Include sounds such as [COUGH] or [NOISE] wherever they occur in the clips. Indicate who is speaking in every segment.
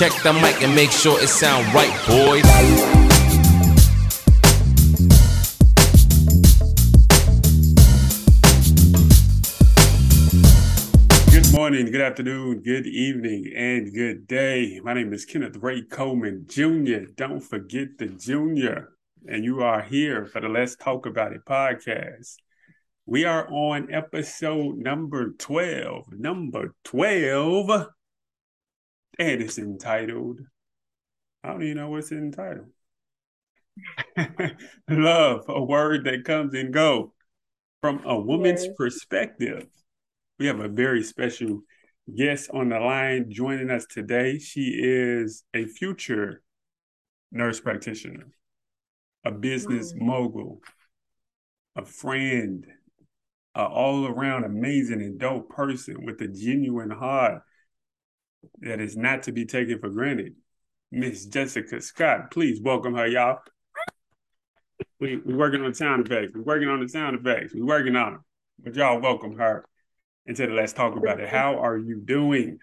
Speaker 1: Check the mic and make sure it sound right, boys.
Speaker 2: Good morning, good afternoon, good evening, and good day. My name is Kenneth Ray Coleman Jr. Don't forget the Junior. And you are here for the Let's Talk About It podcast. We are on episode number 12. Number 12. And it's entitled, I don't even know what's entitled. [LAUGHS] Love, a word that comes and go from a woman's yes. perspective. We have a very special guest on the line joining us today. She is a future nurse practitioner, a business mm-hmm. mogul, a friend, an all around amazing and dope person with a genuine heart that is not to be taken for granted. Miss Jessica Scott, please welcome her, y'all. We we working on the sound effects. We're working on the sound effects. We're working on them. But y'all welcome her And the Let's Talk About It. How are you doing?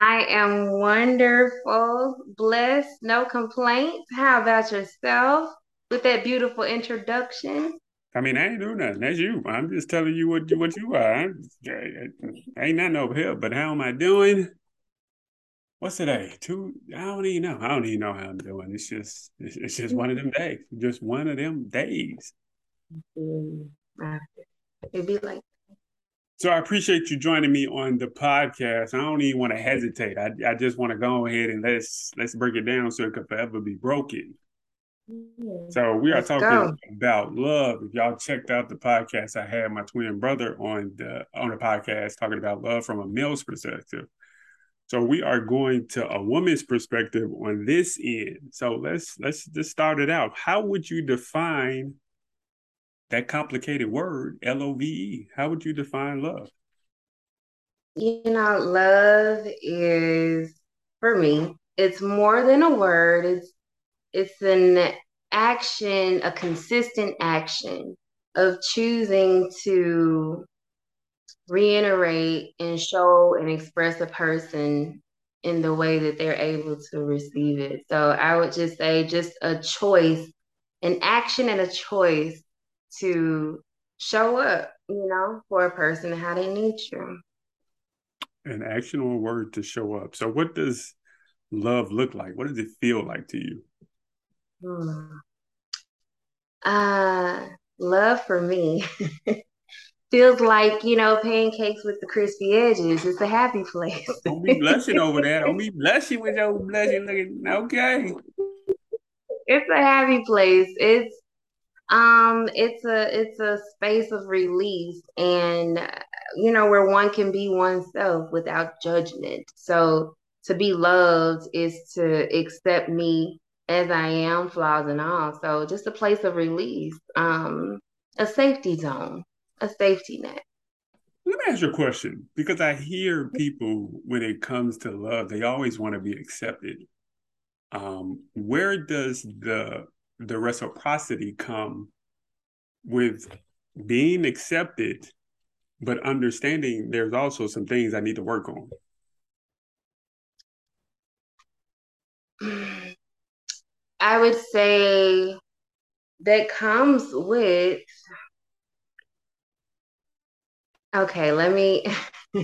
Speaker 3: I am wonderful, blessed, no complaints. How about yourself with that beautiful introduction?
Speaker 2: I mean, I ain't doing nothing. That's you. I'm just telling you what you what you are. I, I uh, uh, ain't nothing over here. But how am I doing? What's today? Two? I don't even know. I don't even know how I'm doing. It's just it's, it's just one of them days. Just one of them days. Mm-hmm.
Speaker 3: It'd be like.
Speaker 2: So I appreciate you joining me on the podcast. I don't even want to hesitate. I I just want to go ahead and let's let's break it down so it could forever be broken. So we are Let's talking go. about love. If y'all checked out the podcast, I had my twin brother on the on the podcast talking about love from a male's perspective. So we are going to a woman's perspective on this end. So let's let's just start it out. How would you define that complicated word, L O V E? How would you define love?
Speaker 3: You know, love is for me, it's more than a word. It's it's an action, a consistent action of choosing to reiterate and show and express a person in the way that they're able to receive it. So I would just say just a choice, an action and a choice to show up, you know, for a person how they need you.
Speaker 2: An action or word to show up. So what does love look like? What does it feel like to you?
Speaker 3: Hmm. Uh, love for me [LAUGHS] feels like you know pancakes with the crispy edges. It's a happy place.
Speaker 2: Don't be blushing over there. Don't be [LAUGHS] blushing with your blushing looking. Okay.
Speaker 3: It's a happy place. It's um, it's a it's a space of release, and you know where one can be oneself without judgment. So to be loved is to accept me as I am, flaws and all. So just a place of release, um, a safety zone, a safety net.
Speaker 2: Let me ask you a question because I hear people when it comes to love, they always want to be accepted. Um, where does the the reciprocity come with being accepted, but understanding there's also some things I need to work on? [SIGHS] [SIGHS] [SIGHS]
Speaker 3: I would say that comes with okay, let me [LAUGHS]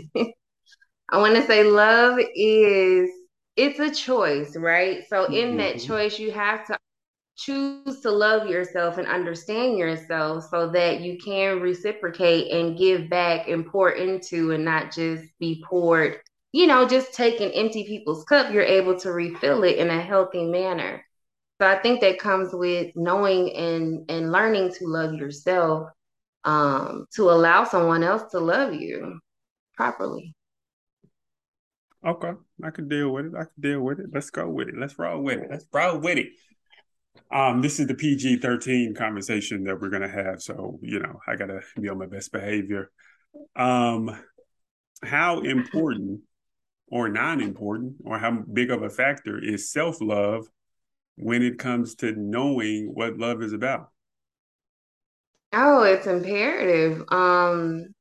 Speaker 3: I want to say love is it's a choice, right? So in mm-hmm. that choice you have to choose to love yourself and understand yourself so that you can reciprocate and give back and pour into and not just be poured you know just taking empty people's cup you're able to refill it in a healthy manner so I think that comes with knowing and and learning to love yourself, um, to allow someone else to love you properly.
Speaker 2: Okay, I can deal with it. I can deal with it. Let's go with it. Let's roll with it. Let's roll with it. Um, this is the PG thirteen conversation that we're gonna have. So you know, I gotta be on my best behavior. Um, how important or non-important, or how big of a factor is self love when it comes to knowing what love is about?
Speaker 3: Oh, it's imperative. Um,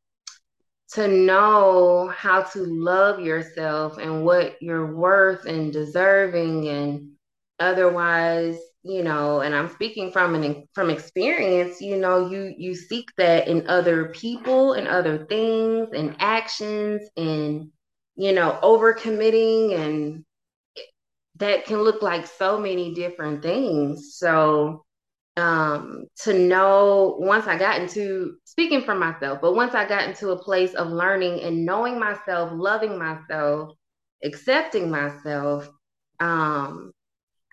Speaker 3: to know how to love yourself and what you're worth and deserving and otherwise you know and i'm speaking from an from experience you know you you seek that in other people and other things and actions and you know overcommitting and that can look like so many different things. So um to know once i got into speaking for myself but once i got into a place of learning and knowing myself loving myself accepting myself um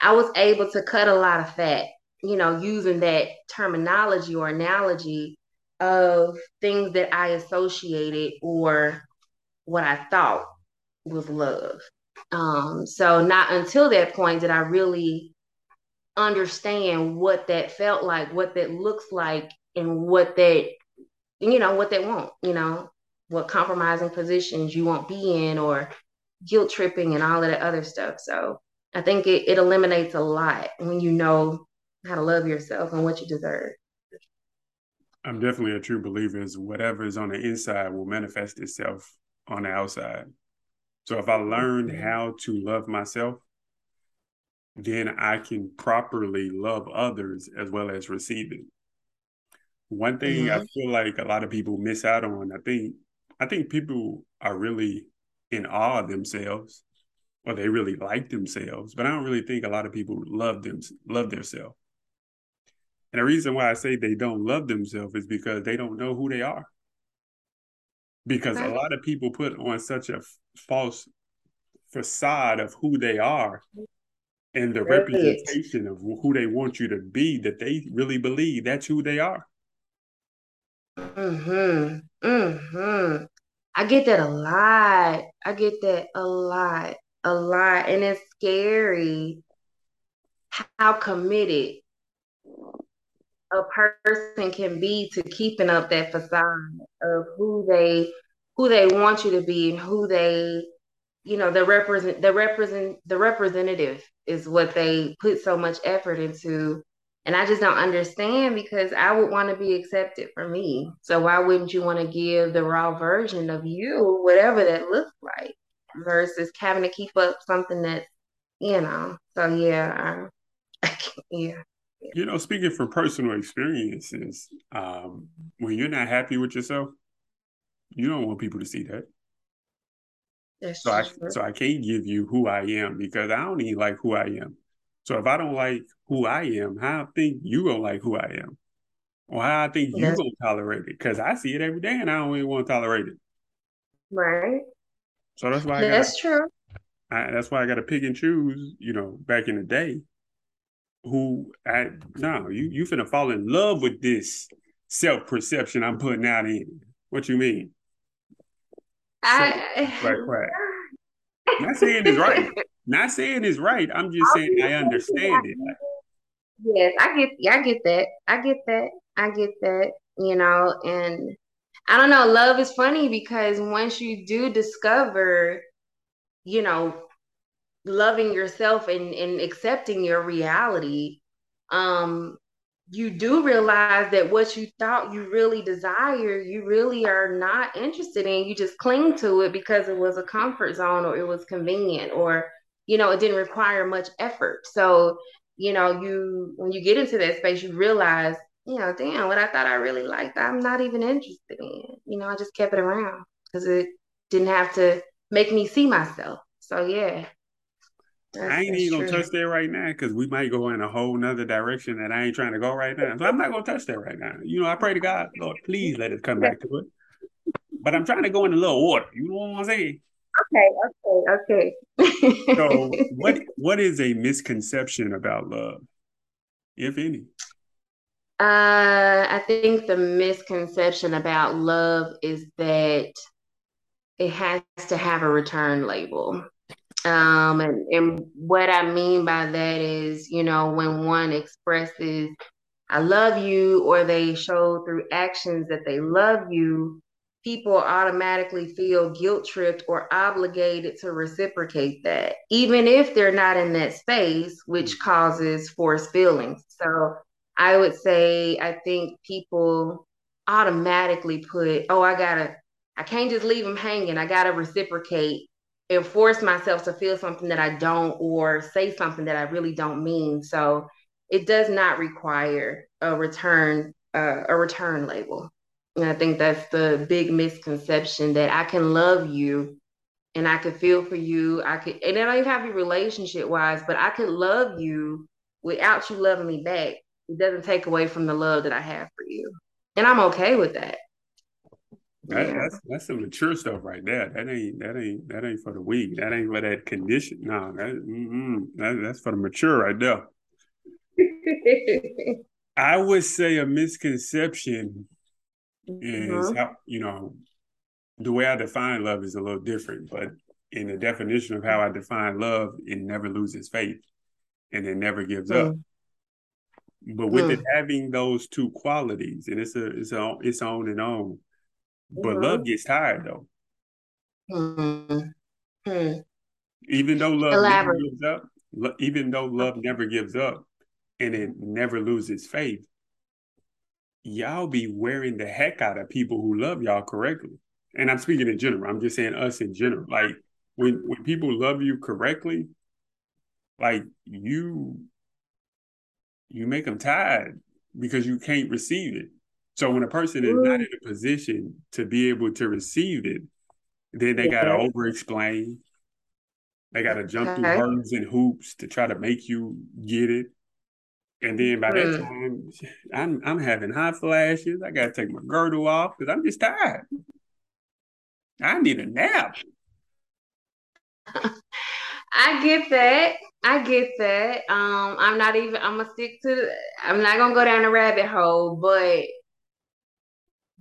Speaker 3: i was able to cut a lot of fat you know using that terminology or analogy of things that i associated or what i thought was love um so not until that point did i really understand what that felt like, what that looks like, and what that, you know, what they want, you know, what compromising positions you won't be in or guilt tripping and all of that other stuff. So I think it, it eliminates a lot when you know how to love yourself and what you deserve.
Speaker 2: I'm definitely a true believer is whatever is on the inside will manifest itself on the outside. So if I learned mm-hmm. how to love myself, then I can properly love others as well as receive it. One thing mm-hmm. I feel like a lot of people miss out on, I think, I think people are really in awe of themselves or they really like themselves, but I don't really think a lot of people love them love themselves. And the reason why I say they don't love themselves is because they don't know who they are. Because a lot of people put on such a false facade of who they are and the representation of who they want you to be that they really believe that's who they are.
Speaker 3: Hmm. Hmm. I get that a lot. I get that a lot, a lot, and it's scary how committed a person can be to keeping up that facade of who they who they want you to be and who they you know the represent the represent the representative is what they put so much effort into. And i just don't understand because i would want to be accepted for me. So why wouldn't you want to give the raw version of you whatever that looks like versus having to keep up something that you know so yeah I, [LAUGHS] yeah
Speaker 2: you know speaking from personal experiences um, when you're not happy with yourself you don't want people to see that that's so I so I can't give you who I am because I don't even like who I am. So if I don't like who I am, how I think you gonna like who I am, or how I think you gonna tolerate it? Because I see it every day and I don't even want to tolerate it.
Speaker 3: Right.
Speaker 2: So that's why
Speaker 3: I that's gotta, true.
Speaker 2: I, that's why I got to pick and choose. You know, back in the day, who I no, you you finna fall in love with this self perception I'm putting out in. What you mean?
Speaker 3: I
Speaker 2: right, [LAUGHS] right. Not saying it's right. Not saying it's right. I'm just saying I understand it.
Speaker 3: Yes, I get I get that. I get that. I get that. You know, and I don't know, love is funny because once you do discover, you know, loving yourself and, and accepting your reality, um, you do realize that what you thought you really desire, you really are not interested in. You just cling to it because it was a comfort zone or it was convenient or, you know, it didn't require much effort. So, you know, you, when you get into that space, you realize, you know, damn, what I thought I really liked, I'm not even interested in. You know, I just kept it around because it didn't have to make me see myself. So, yeah,
Speaker 2: that's, I ain't even gonna touch that right now because we might go in a whole nother direction that I ain't trying to go right now. So I'm not gonna touch that right now. You know, I pray to God, Lord, please let us come back to it. But I'm trying to go in a little order. You know what I'm saying?
Speaker 3: Okay, okay, okay.
Speaker 2: so [LAUGHS] what what is a misconception about love, if any?
Speaker 3: Uh, I think the misconception about love is that it has to have a return label. Um, and, and what I mean by that is, you know, when one expresses, I love you, or they show through actions that they love you, people automatically feel guilt tripped or obligated to reciprocate that, even if they're not in that space, which causes forced feelings. So I would say, I think people automatically put, oh, I gotta I can't just leave them hanging. I gotta reciprocate and force myself to feel something that I don't or say something that I really don't mean. So it does not require a return uh, a return label. And I think that's the big misconception that I can love you and I could feel for you. I could, and it don't even have be relationship wise, but I could love you without you loving me back. It doesn't take away from the love that I have for you. And I'm okay with that.
Speaker 2: That. That's that's some mature stuff right there. That ain't that ain't that ain't for the weak. That ain't for that condition. No, that, that that's for the mature right there. [LAUGHS] I would say a misconception is mm-hmm. how you know the way I define love is a little different, but in the definition of how I define love, it never loses faith and it never gives mm. up. But with mm. it having those two qualities, and it's a it's a it's on and on. But mm-hmm. love gets tired though. Mm-hmm. Even though love Elaborate. never gives up, even though love never gives up, and it never loses faith, y'all be wearing the heck out of people who love y'all correctly. And I'm speaking in general. I'm just saying us in general. Like when when people love you correctly, like you you make them tired because you can't receive it. So when a person is not in a position to be able to receive it, then they gotta over explain. They gotta jump okay. through hurdles and hoops to try to make you get it. And then by that hmm. time, [SIGHS] I'm I'm having hot flashes. I gotta take my girdle off because I'm just tired. I need a nap. [LAUGHS]
Speaker 3: I get that. I get that. Um, I'm not even. I'm gonna stick to. I'm not gonna go down a rabbit hole, but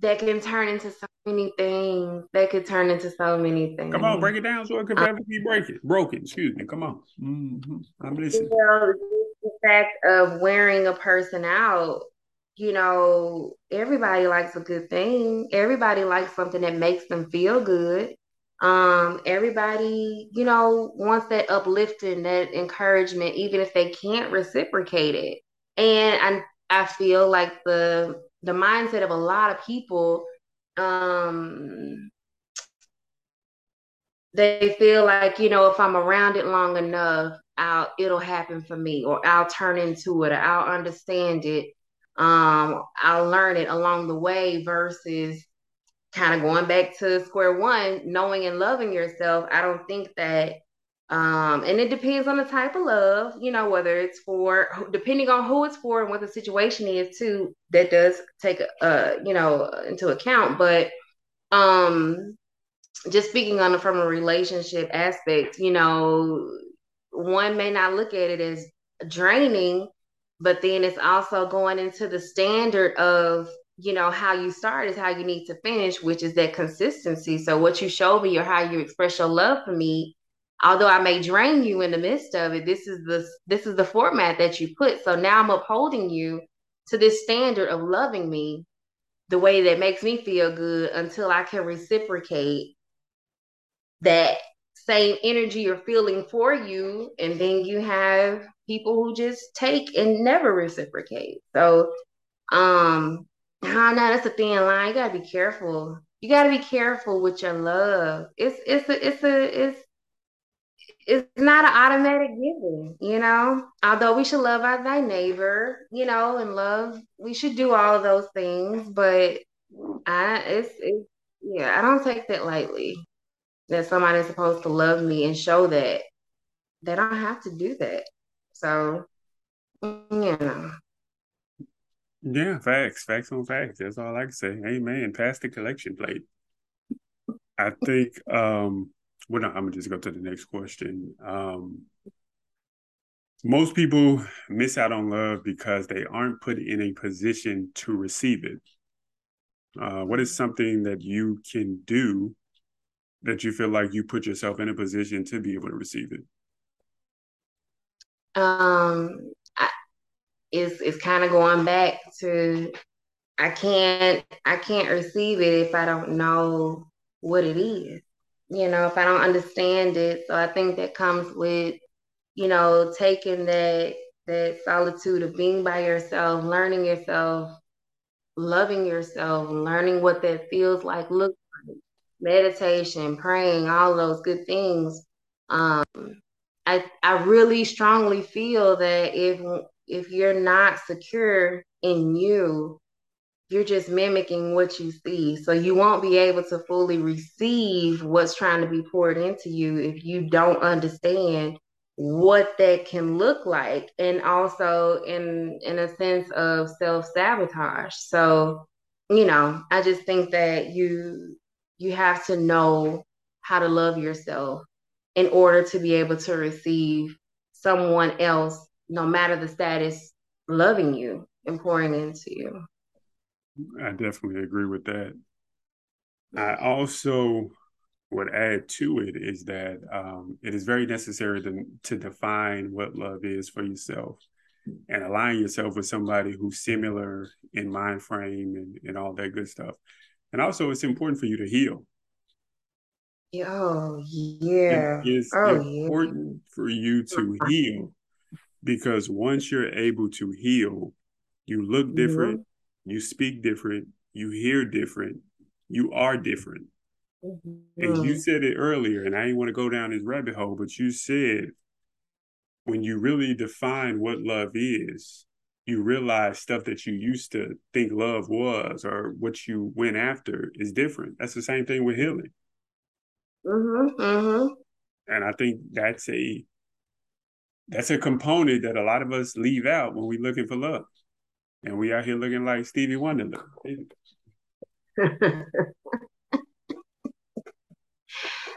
Speaker 3: that can turn into so many things. That could turn into so many things.
Speaker 2: Come on, break it down so it could never be breaking. Broken. Excuse me. Come on. Mm-hmm. I'm listening. You
Speaker 3: know, the fact of wearing a person out. You know, everybody likes a good thing. Everybody likes something that makes them feel good. Um, everybody, you know, wants that uplifting, that encouragement, even if they can't reciprocate it. And I, I feel like the the mindset of a lot of people, um, they feel like, you know, if I'm around it long enough, I'll it'll happen for me, or I'll turn into it, or I'll understand it. Um, I'll learn it along the way versus kind of going back to square one, knowing and loving yourself, I don't think that um, and it depends on the type of love, you know, whether it's for depending on who it's for and what the situation is too, that does take uh, you know, into account. But um just speaking on from a relationship aspect, you know, one may not look at it as draining, but then it's also going into the standard of you know how you start is how you need to finish which is that consistency so what you show me or how you express your love for me although i may drain you in the midst of it this is the this is the format that you put so now i'm upholding you to this standard of loving me the way that makes me feel good until i can reciprocate that same energy or feeling for you and then you have people who just take and never reciprocate so um no, no, that's a thin line. You gotta be careful. You gotta be careful with your love. It's it's a it's a it's it's not an automatic given, you know. Although we should love our thy neighbor, you know, and love, we should do all of those things. But I, it's, it's yeah, I don't take that lightly. That somebody's supposed to love me and show that. They don't have to do that. So, you know.
Speaker 2: Yeah, facts, facts on facts. That's all I can say. Amen. Pass the collection plate. I think um well no, I'm gonna just go to the next question. Um most people miss out on love because they aren't put in a position to receive it. Uh, what is something that you can do that you feel like you put yourself in a position to be able to receive it?
Speaker 3: Um, it's it's kind of going back to I can't I can't receive it if I don't know what it is. You know, if I don't understand it. So I think that comes with, you know, taking that that solitude of being by yourself, learning yourself, loving yourself, learning what that feels like, looks like. meditation, praying, all those good things. Um, I I really strongly feel that if if you're not secure in you, you're just mimicking what you see. So you won't be able to fully receive what's trying to be poured into you if you don't understand what that can look like and also in in a sense of self-sabotage. So, you know, I just think that you you have to know how to love yourself in order to be able to receive someone else, no matter the status, loving you and pouring into you.
Speaker 2: I definitely agree with that. I also would add to it is that um, it is very necessary to, to define what love is for yourself and align yourself with somebody who's similar in mind frame and, and all that good stuff. And also, it's important for you to heal.
Speaker 3: Oh, yeah.
Speaker 2: It is
Speaker 3: oh,
Speaker 2: important yeah. for you to heal because once you're able to heal, you look different, mm-hmm. You speak different, you hear different, you are different. Mm-hmm. And you said it earlier, and I didn't want to go down this rabbit hole, but you said when you really define what love is, you realize stuff that you used to think love was or what you went after is different. That's the same thing with healing.
Speaker 3: Mm-hmm, mm-hmm.
Speaker 2: And I think that's a that's a component that a lot of us leave out when we're looking for love. And we out here looking like Stevie Wonder. [LAUGHS]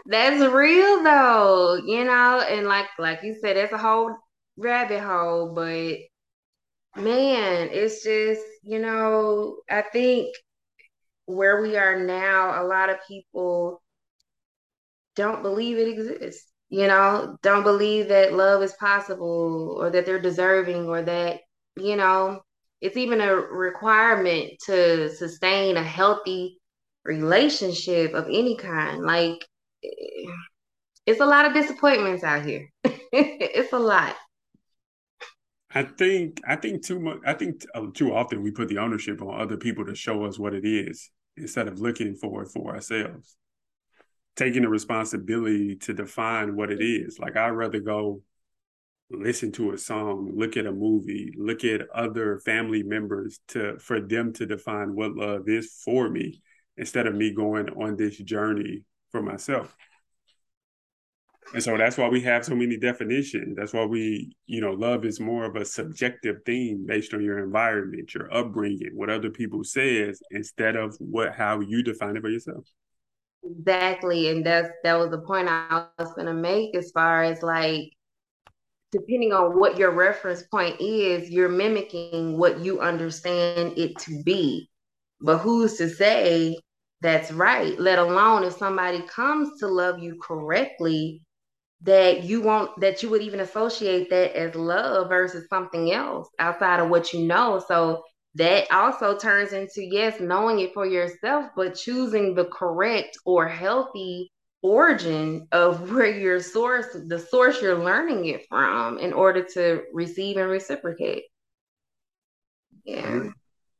Speaker 3: that's real though, you know, and like like you said, that's a whole rabbit hole, but man, it's just, you know, I think where we are now, a lot of people don't believe it exists, you know, don't believe that love is possible or that they're deserving or that, you know, it's even a requirement to sustain a healthy relationship of any kind. Like, it's a lot of disappointments out here. [LAUGHS] it's a lot.
Speaker 2: I think I think too much. I think uh, too often we put the ownership on other people to show us what it is instead of looking for it for ourselves. Taking the responsibility to define what it is. Like I'd rather go listen to a song, look at a movie, look at other family members to for them to define what love is for me instead of me going on this journey for myself. And so that's why we have so many definitions. That's why we, you know, love is more of a subjective thing based on your environment, your upbringing, what other people says, instead of what how you define it for yourself.
Speaker 3: Exactly. And that's that was the point I was gonna make as far as like depending on what your reference point is, you're mimicking what you understand it to be. But who's to say that's right? Let alone if somebody comes to love you correctly, that you won't that you would even associate that as love versus something else outside of what you know so that also turns into yes knowing it for yourself but choosing the correct or healthy origin of [LAUGHS] where your source the source you're learning it from in order to receive and reciprocate yeah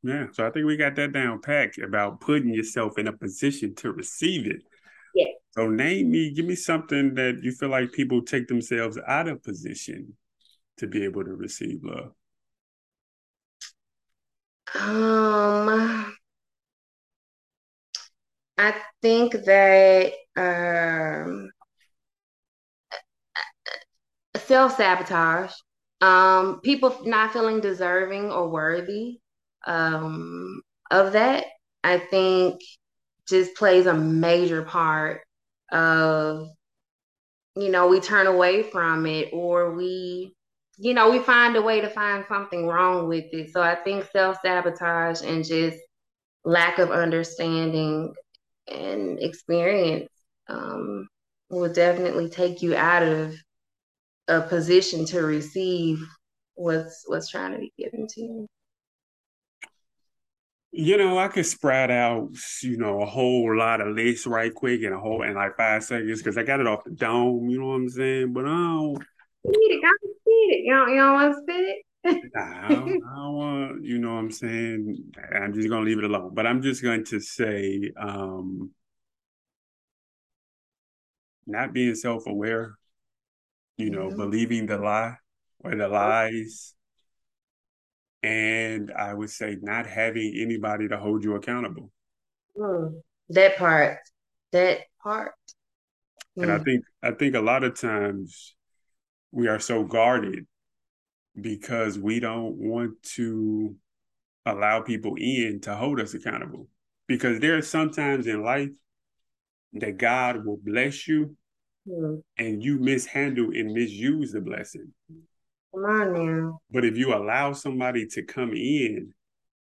Speaker 2: yeah so i think we got that down packed about putting yourself in a position to receive it
Speaker 3: yeah.
Speaker 2: So name me, give me something that you feel like people take themselves out of position to be able to receive love.
Speaker 3: Um, I think that um, self sabotage, um, people not feeling deserving or worthy um, of that. I think just plays a major part of you know we turn away from it or we you know we find a way to find something wrong with it so i think self-sabotage and just lack of understanding and experience um, will definitely take you out of a position to receive what's what's trying to be given to you
Speaker 2: you know, I could spread out, you know, a whole lot of lists right quick in a whole in like five seconds because I got it off the dome. You know what I'm saying? But I don't.
Speaker 3: Spit it, got to spit it. You don't, you don't want to spit
Speaker 2: it. nah, I don't, I don't want. You know what I'm saying? I'm just gonna leave it alone. But I'm just going to say, um, not being self aware, you know,
Speaker 3: Mhm.
Speaker 2: believing the lie or the lies. And I would say not having anybody to hold you accountable.
Speaker 3: Mm. That part. That part.
Speaker 2: And I
Speaker 3: Mm.
Speaker 2: think I think a lot of times we are so guarded because we don't want to allow people in to hold us accountable. Because there are sometimes in life that God will bless you
Speaker 3: Mm.
Speaker 2: and you mishandle and misuse the blessing.
Speaker 3: Come on now.
Speaker 2: But if you allow somebody to come in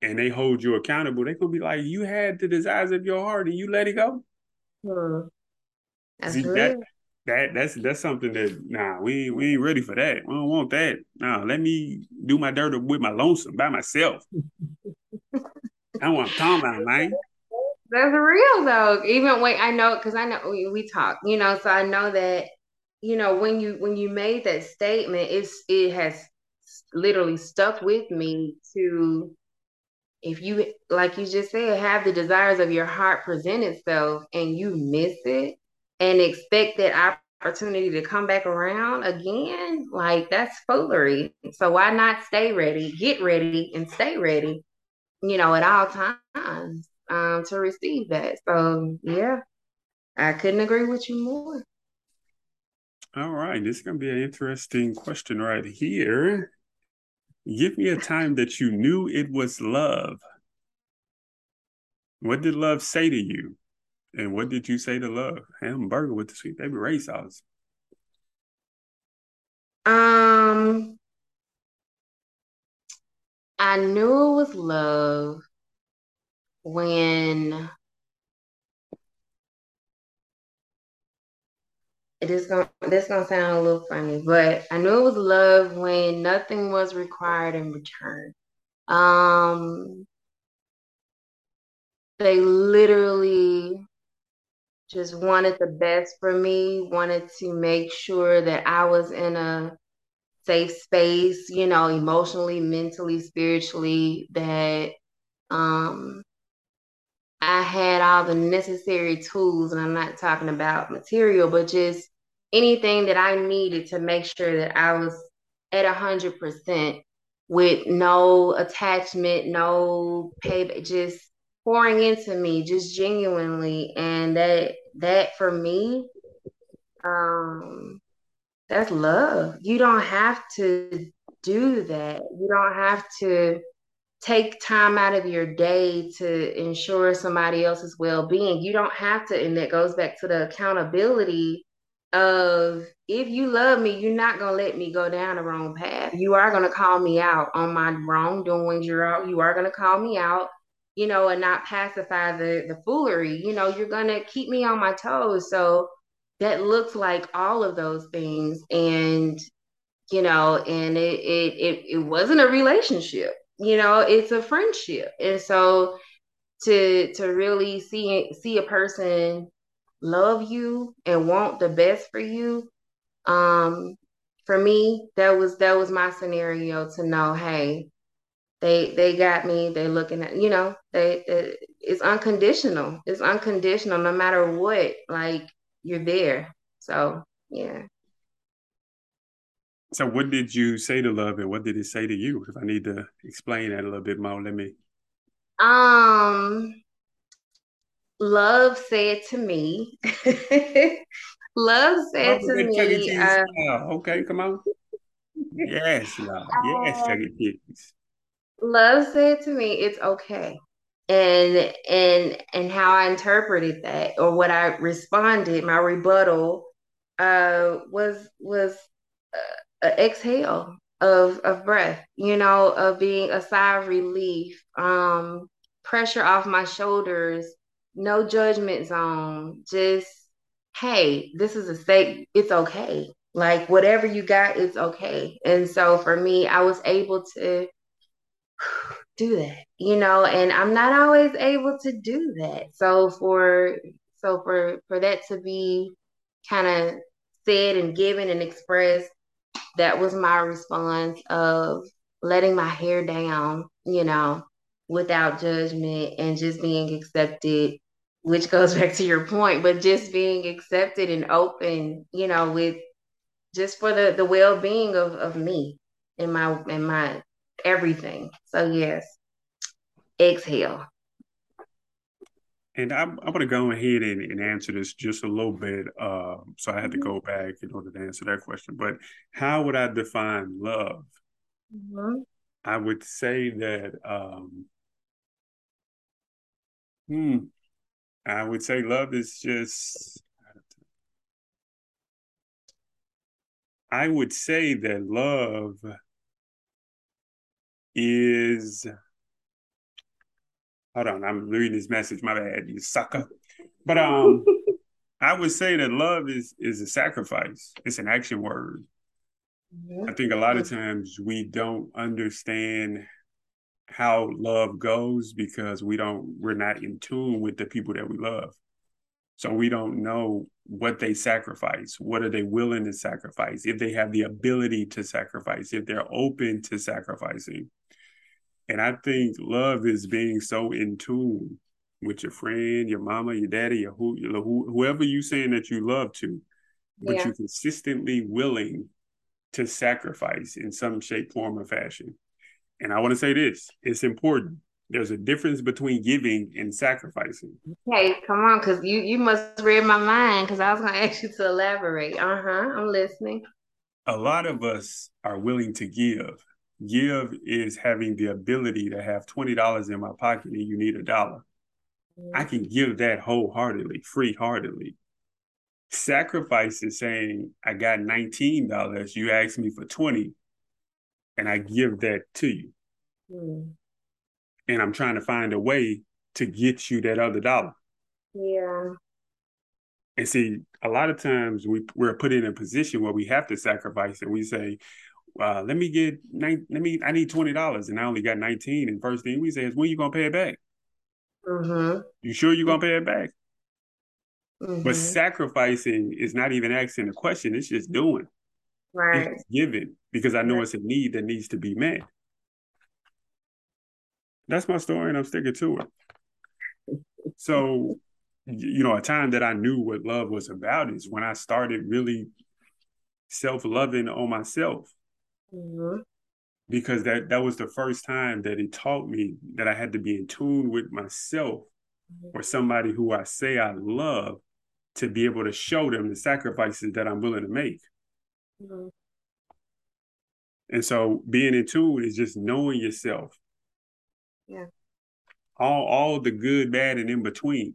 Speaker 2: and they hold you accountable, they're gonna be like, You had the desires of your heart and you let it go.
Speaker 3: That's
Speaker 2: See,
Speaker 3: real.
Speaker 2: that that that's that's something that nah, we we ain't ready for that. We don't want that. Nah, let me do my dirt with my lonesome by myself. [LAUGHS] I want to talk about, man.
Speaker 3: That's real though. Even when I know, because I know we, we talk, you know, so I know that, you know, when you when you made that statement, it's it has literally stuck with me to if you like you just said, have the desires of your heart present itself and you miss it and expect that opportunity to come back around again, like that's foolery. So why not stay ready, get ready, and stay ready, you know, at all times um, to receive that. So yeah, I couldn't agree with you more.
Speaker 2: All right, this is gonna be an interesting question right here. Give me a time that you knew it was love. What did love say to you? And what did you say to love? Hamburger with the sweet baby ray sauce.
Speaker 3: Um, I knew it was love when it is gonna this gonna sound a little funny, but I knew it was love when nothing was required in return. Um, they literally just wanted the best for me, wanted to make sure that I was in a safe space, you know, emotionally, mentally, spiritually, that um I had all the necessary tools, and I'm not talking about material, but just anything that I needed to make sure that I was at a hundred percent with no attachment, no pay, just pouring into me, just genuinely, and that that for me, um, that's love. You don't have to do that. You don't have to take time out of your day to ensure somebody else's well-being. You don't have to, and that goes back to the accountability of if you love me, you're not gonna let me go down the wrong path. You are gonna call me out on my wrongdoings. You're out, you are gonna call me out, you know, and not pacify the the foolery. You know, you're gonna keep me on my toes. So that looks like all of those things. And you know, and it it it, it wasn't a relationship you know it's a friendship. And so to to really see see a person love you and want the best for you um for me that was that was my scenario to know hey they they got me they looking at you know they, they it's unconditional. It's unconditional no matter what like you're there. So yeah
Speaker 2: So what did you say to love and what did it say to you? If I need to explain that a little bit more, let me
Speaker 3: Um, love said to me, [LAUGHS] love said
Speaker 2: Oh,
Speaker 3: to me, uh.
Speaker 2: Okay, come on. Yes, love. Yes,
Speaker 3: uh,
Speaker 2: Chuck E.
Speaker 3: Love said to me, it's okay. And and and how I interpreted that or what I responded, my rebuttal uh was was uh, an exhale of of breath, you know, of being a sigh of relief, um, pressure off my shoulders, no judgment zone, just hey, this is a state, it's okay. Like whatever you got, it's okay. And so for me, I was able to [SIGHS] do that, you know, and I'm not always able to do that. So for so for for that to be kind of said and given and expressed, that was my response of letting my hair down, you know, without judgment and just being accepted which goes [LAUGHS] back to your point, but just being accepted and open, you know, with just for the the well being of of me and my and my everything. So yes, exhale.
Speaker 2: And I'm, I'm going to go ahead and, and, answer this just a little bit. Uh, so I had to mm-hmm. go back in order to answer that question. But how would I define love? Mm-hmm. I would say that, um, hmm, I would say love is just, I would say that love is hold on, I'm reading this message. My bad, you sucker. [LAUGHS] But um, I would say that love is is a sacrifice. It's an action word. I think a lot of times we don't understand how love goes because we don't we're not in tune with the people that we love. So we don't know what they sacrifice. What are they willing to sacrifice? If they have the ability to sacrifice, if they're open to sacrificing. And I think love is being so in tune with your friend, your mama, your daddy, your who, whoever you're saying that you love to, but yeah. you're consistently willing to sacrifice in some shape, form, or fashion. And I want to say this: it's important. There's a difference between giving and sacrificing.
Speaker 3: Okay, come on, because you you must read my mind because I was going [LAUGHS] to ask you to elaborate. Uh huh. I'm listening.
Speaker 2: A lot of us are willing to give, Give is having the ability to have $20 in my pocket and you need a dollar. I can give that wholeheartedly, free heartedly. Sacrifice is saying, I got $19, you asked me for 20 and I give that to you. Mm. And I'm trying to find a way to get you that other dollar.
Speaker 3: Yeah.
Speaker 2: And see, a lot of times we, we're put in a position where we have to sacrifice and we say, uh, let me get nine, let me I need twenty dollars and I only got nineteen. And first thing we say is when you gonna pay it back? Mm-hmm. You sure you gonna pay it back? Mm-hmm. But sacrificing is not even asking a question, it's just doing.
Speaker 3: Right.
Speaker 2: It's giving because I know right. it's a need that needs to be met. That's my story and I'm sticking to it. So, you know, a time that I knew what love was about is when I started really self-loving on myself Mm-hmm. Because that that was the first time that it taught me that I had to be in tune with myself mm-hmm. or somebody who I say I love to be able to show them the sacrifices that I'm willing to make. Mm-hmm. And so being in tune is just knowing yourself.
Speaker 3: Yeah.
Speaker 2: All all the good, bad, and in between.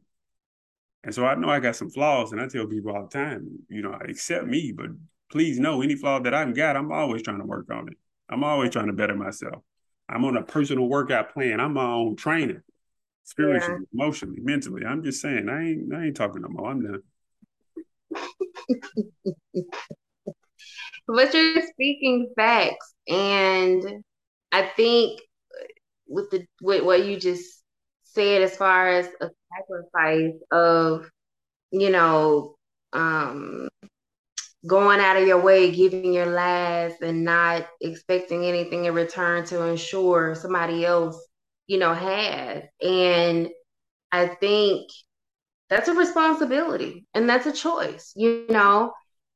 Speaker 2: And so I know I got some flaws, and I tell people all the time, you know, accept me, but please know any flaw that I've got, I'm always trying to work on it. I'm always trying to better myself. I'm on a personal workout plan. I'm my own trainer, spiritually, yeah. emotionally, mentally. I'm just saying, I ain't I ain't talking no more. I'm done. [LAUGHS]
Speaker 3: but you're speaking facts, and I think with the with what you just said, as far as a sacrifice of, you know, um, going out of your way, giving your last, and not expecting anything in return to ensure somebody else, you know, had. And I think that's a responsibility and that's a choice, you know.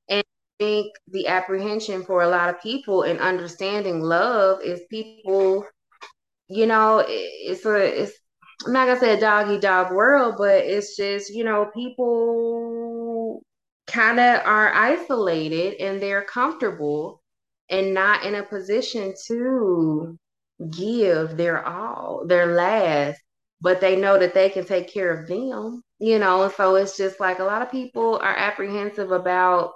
Speaker 3: And I think the apprehension for a lot of people in understanding love is people, you know, it's a it's I'm not gonna say a doggy dog world, but it's just, you know, people kind of are isolated and they're comfortable and not in a position to give their all, their last, but they know that they can take care of them, you know. So it's just like a lot of people are apprehensive about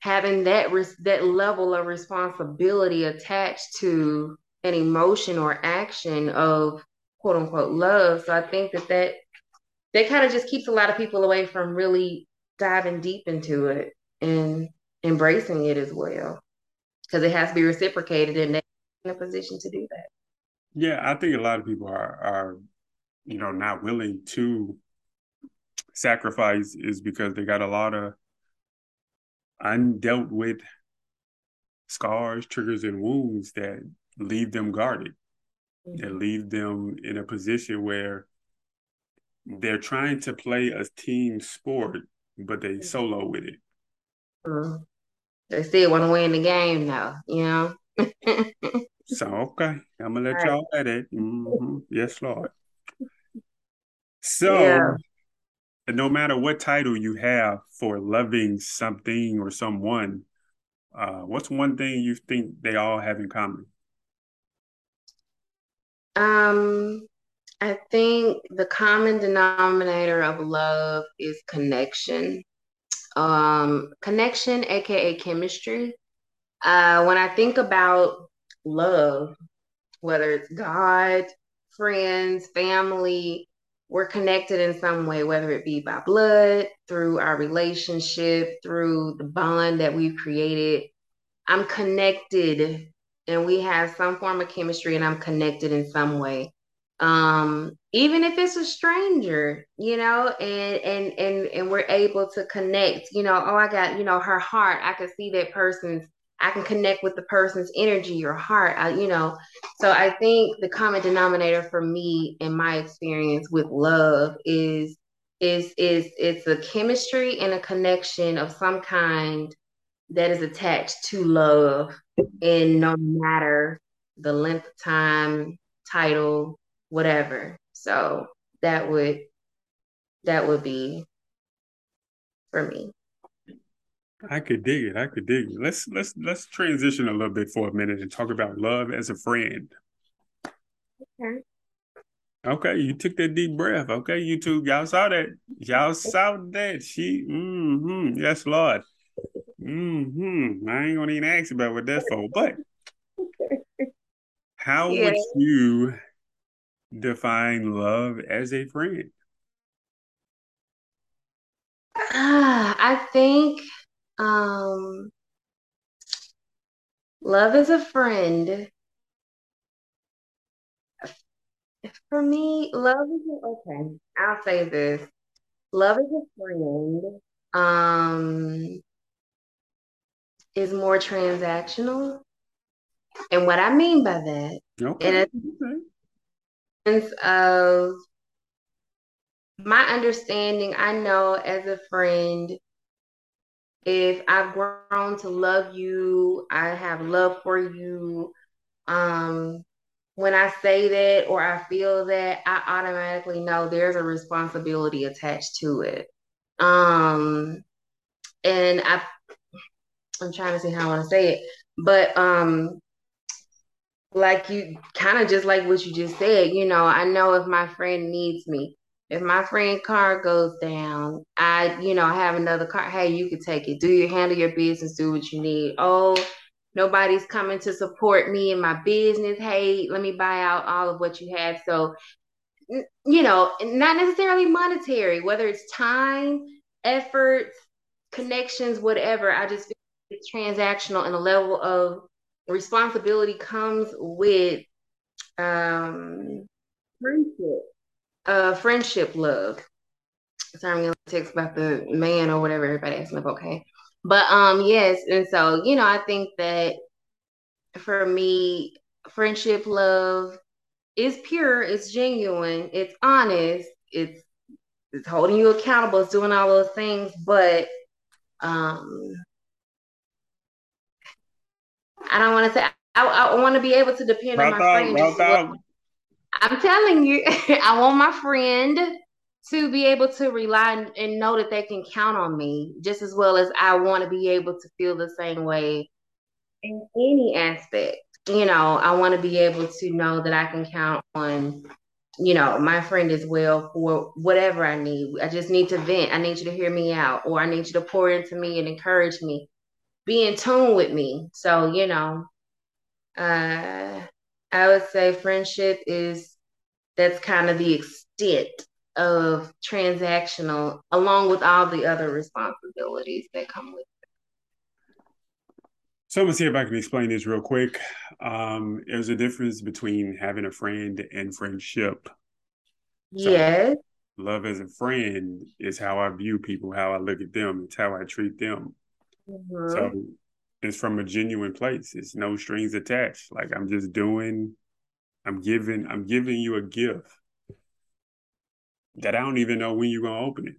Speaker 3: having that res- that level of responsibility attached to an emotion or action of quote unquote love. So I think that that that kind of just keeps a lot of people away from really diving deep into it and embracing it as well because it has to be reciprocated and they're in a position to do that
Speaker 2: yeah i think a lot of people are are you know not willing to sacrifice is because they got a lot of undealt with scars triggers and wounds that leave them guarded mm-hmm. that leave them in a position where they're trying to play a team sport, but they solo with it.
Speaker 3: Mm. They still want to win the game, though. You know. [LAUGHS]
Speaker 2: so okay, I'm gonna let All y'all right. at it. Mm-hmm. Yes, Lord. So, yeah. no matter what title you have for loving something or someone, uh, what's one thing you think they all have in common?
Speaker 3: Um, I think the common denominator of love is connection. Um, connection, aka chemistry. Uh, when I think about love, whether it's God, friends, family, we're connected in some way, whether it be by blood, through our relationship, through the bond that we've created. I'm connected and we have some form of chemistry and I'm connected in some way. Um, even if it's a stranger, you know, and and and and we're able to connect, you know, oh I got, you know, her heart. I can see that person's I can connect with the person's energy or heart. I, you know, so I think the common denominator for me in my experience with love is is is it's a chemistry and a connection of some kind that is attached to love and no matter the length of time, title, whatever. So that would that would be for me.
Speaker 2: I could dig it. I could dig it. Let's let's let's transition a little bit for a minute and talk about love as a friend. Okay. Okay, you took that deep breath. Okay, you two, y'all saw that. Y'all saw that. She, mm-hmm. Yes, Lord. Mm-hmm. I ain't gonna even ask about what that's for, but [LAUGHS] how yeah. would you define love as a friend?
Speaker 3: Ah, I think um, love is a friend. For me, love is a, okay. I'll say this: love is a friend. Um, is more transactional, and what I mean by that, okay. in of my understanding, I know as a friend if I've grown to love you, I have love for you. Um, when I say that or I feel that, I automatically know there's a responsibility attached to it. Um, and I, I'm trying to see how I want to say it, but um, like you, kind of just like what you just said. You know, I know if my friend needs me, if my friend car goes down, I, you know, have another car. Hey, you can take it. Do you handle your business? Do what you need. Oh, nobody's coming to support me in my business. Hey, let me buy out all of what you have. So, you know, not necessarily monetary, whether it's time, efforts, connections, whatever. I just feel it's transactional and a level of responsibility comes with um friendship uh, friendship love. Sorry, I'm gonna text about the man or whatever everybody asking about. Okay, but um, yes, and so you know, I think that for me, friendship love is pure, it's genuine, it's honest, it's it's holding you accountable, it's doing all those things, but um, I don't want to say I, I want to be able to depend on my friends. I'm telling you, [LAUGHS] I want my friend to be able to rely and know that they can count on me just as well as I want to be able to feel the same way in any aspect. You know, I want to be able to know that I can count on, you know, my friend as well for whatever I need. I just need to vent. I need you to hear me out, or I need you to pour into me and encourage me. Be in tune with me. So, you know, uh, I would say friendship is that's kind of the extent of transactional, along with all the other responsibilities that come with it.
Speaker 2: So I'm gonna see if I can explain this real quick. Um, there's a difference between having a friend and friendship.
Speaker 3: So yes.
Speaker 2: Love as a friend is how I view people, how I look at them, it's how I treat them. Mm-hmm. So it's from a genuine place. It's no strings attached. Like I'm just doing, I'm giving, I'm giving you a gift. that I don't even know when you're gonna open it.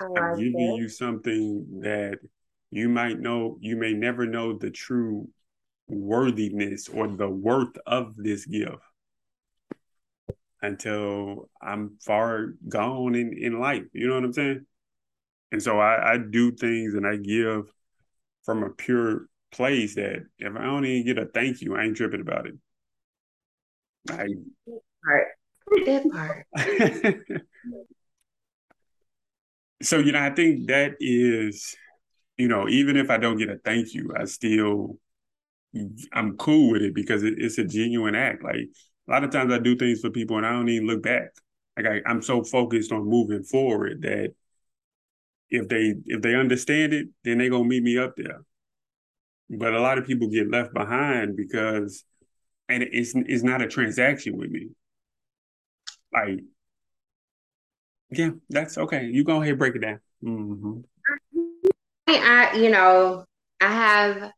Speaker 3: I
Speaker 2: I'm giving
Speaker 3: that.
Speaker 2: you something that you might know, you may never know the true worthiness or the worth of this gift until I'm far gone in, in life. You know what I'm saying? And so I, I do things and I give from a pure place that if I don't even get a thank you, I ain't tripping about it. I.
Speaker 3: That part.
Speaker 2: so you know, I think that is, you know, even if I don't get a thank you, I still I'm cool with it because it, it's a genuine act. Like a lot of times I do things for people and I don't even look back. Like I, I'm so focused on moving forward that if they if they understand it, then they gonna meet me up there. But a lot of people get left behind because and it's it's not a transaction with me. Like, yeah, that's okay. You go ahead and break it down. Mm-hmm.
Speaker 3: I, you know, I have,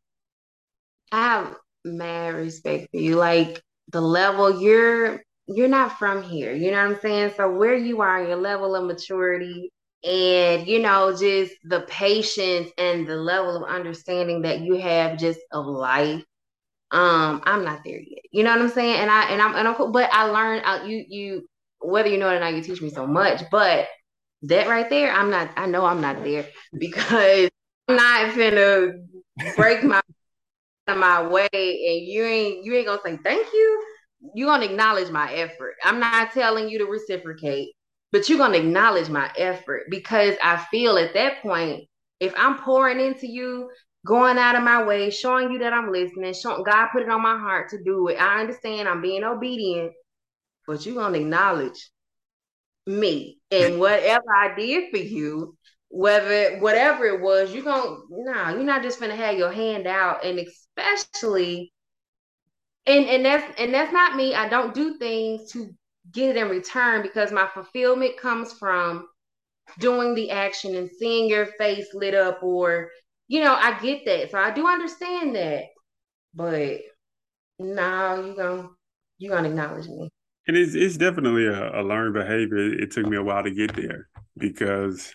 Speaker 3: I have mad respect for you. Like the level you're, you're not from here. You know what I'm saying? So where you are, your level of maturity, and you know, just the patience and the level of understanding that you have just of life. Um, I'm not there yet. You know what I'm saying? And I and I'm and I'm but I learned you you whether you know it or not, you teach me so much. But that right there, I'm not. I know I'm not there [LAUGHS] because I'm not gonna break my [LAUGHS] my way, and you ain't you ain't gonna say thank you. You gonna acknowledge my effort. I'm not telling you to reciprocate, but you're gonna acknowledge my effort because I feel at that point, if I'm pouring into you, going out of my way, showing you that I'm listening, showing God put it on my heart to do it. I understand I'm being obedient, but you're gonna acknowledge me and whatever I did for you, whether whatever it was, you're gonna no, nah, you're not just gonna have your hand out, and especially and and that's and that's not me. I don't do things to get it in return because my fulfillment comes from doing the action and seeing your face lit up or you know, I get that. So I do understand that. But no, you gonna you gonna acknowledge me.
Speaker 2: And it's it's definitely a, a learned behavior. It took me a while to get there because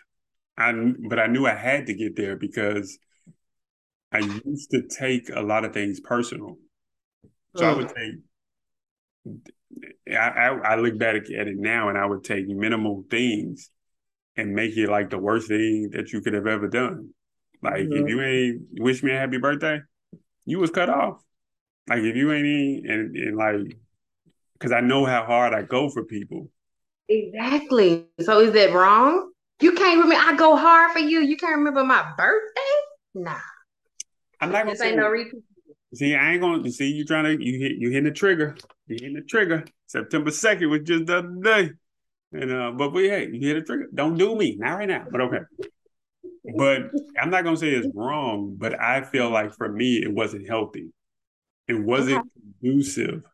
Speaker 2: I but I knew I had to get there because I used to take a lot of things personal. So mm. I would take I, I, I look back at it now and I would take minimal things and make it like the worst thing that you could have ever done. Like mm-hmm. if you ain't wish me a happy birthday, you was cut off. Like if you ain't in and, and like because I know how hard I go for people.
Speaker 3: Exactly. So is that wrong? You can't remember I go hard for you. You can't remember my birthday? Nah.
Speaker 2: I'm not gonna say
Speaker 3: no repeat.
Speaker 2: See, I ain't gonna see you trying to you hit you hitting the trigger. You hitting the trigger. September 2nd was just the other day. And uh, but we hey, you hit the trigger. Don't do me, not right now, but okay. But I'm not gonna say it's wrong, but I feel like for me it wasn't healthy. It wasn't okay. conducive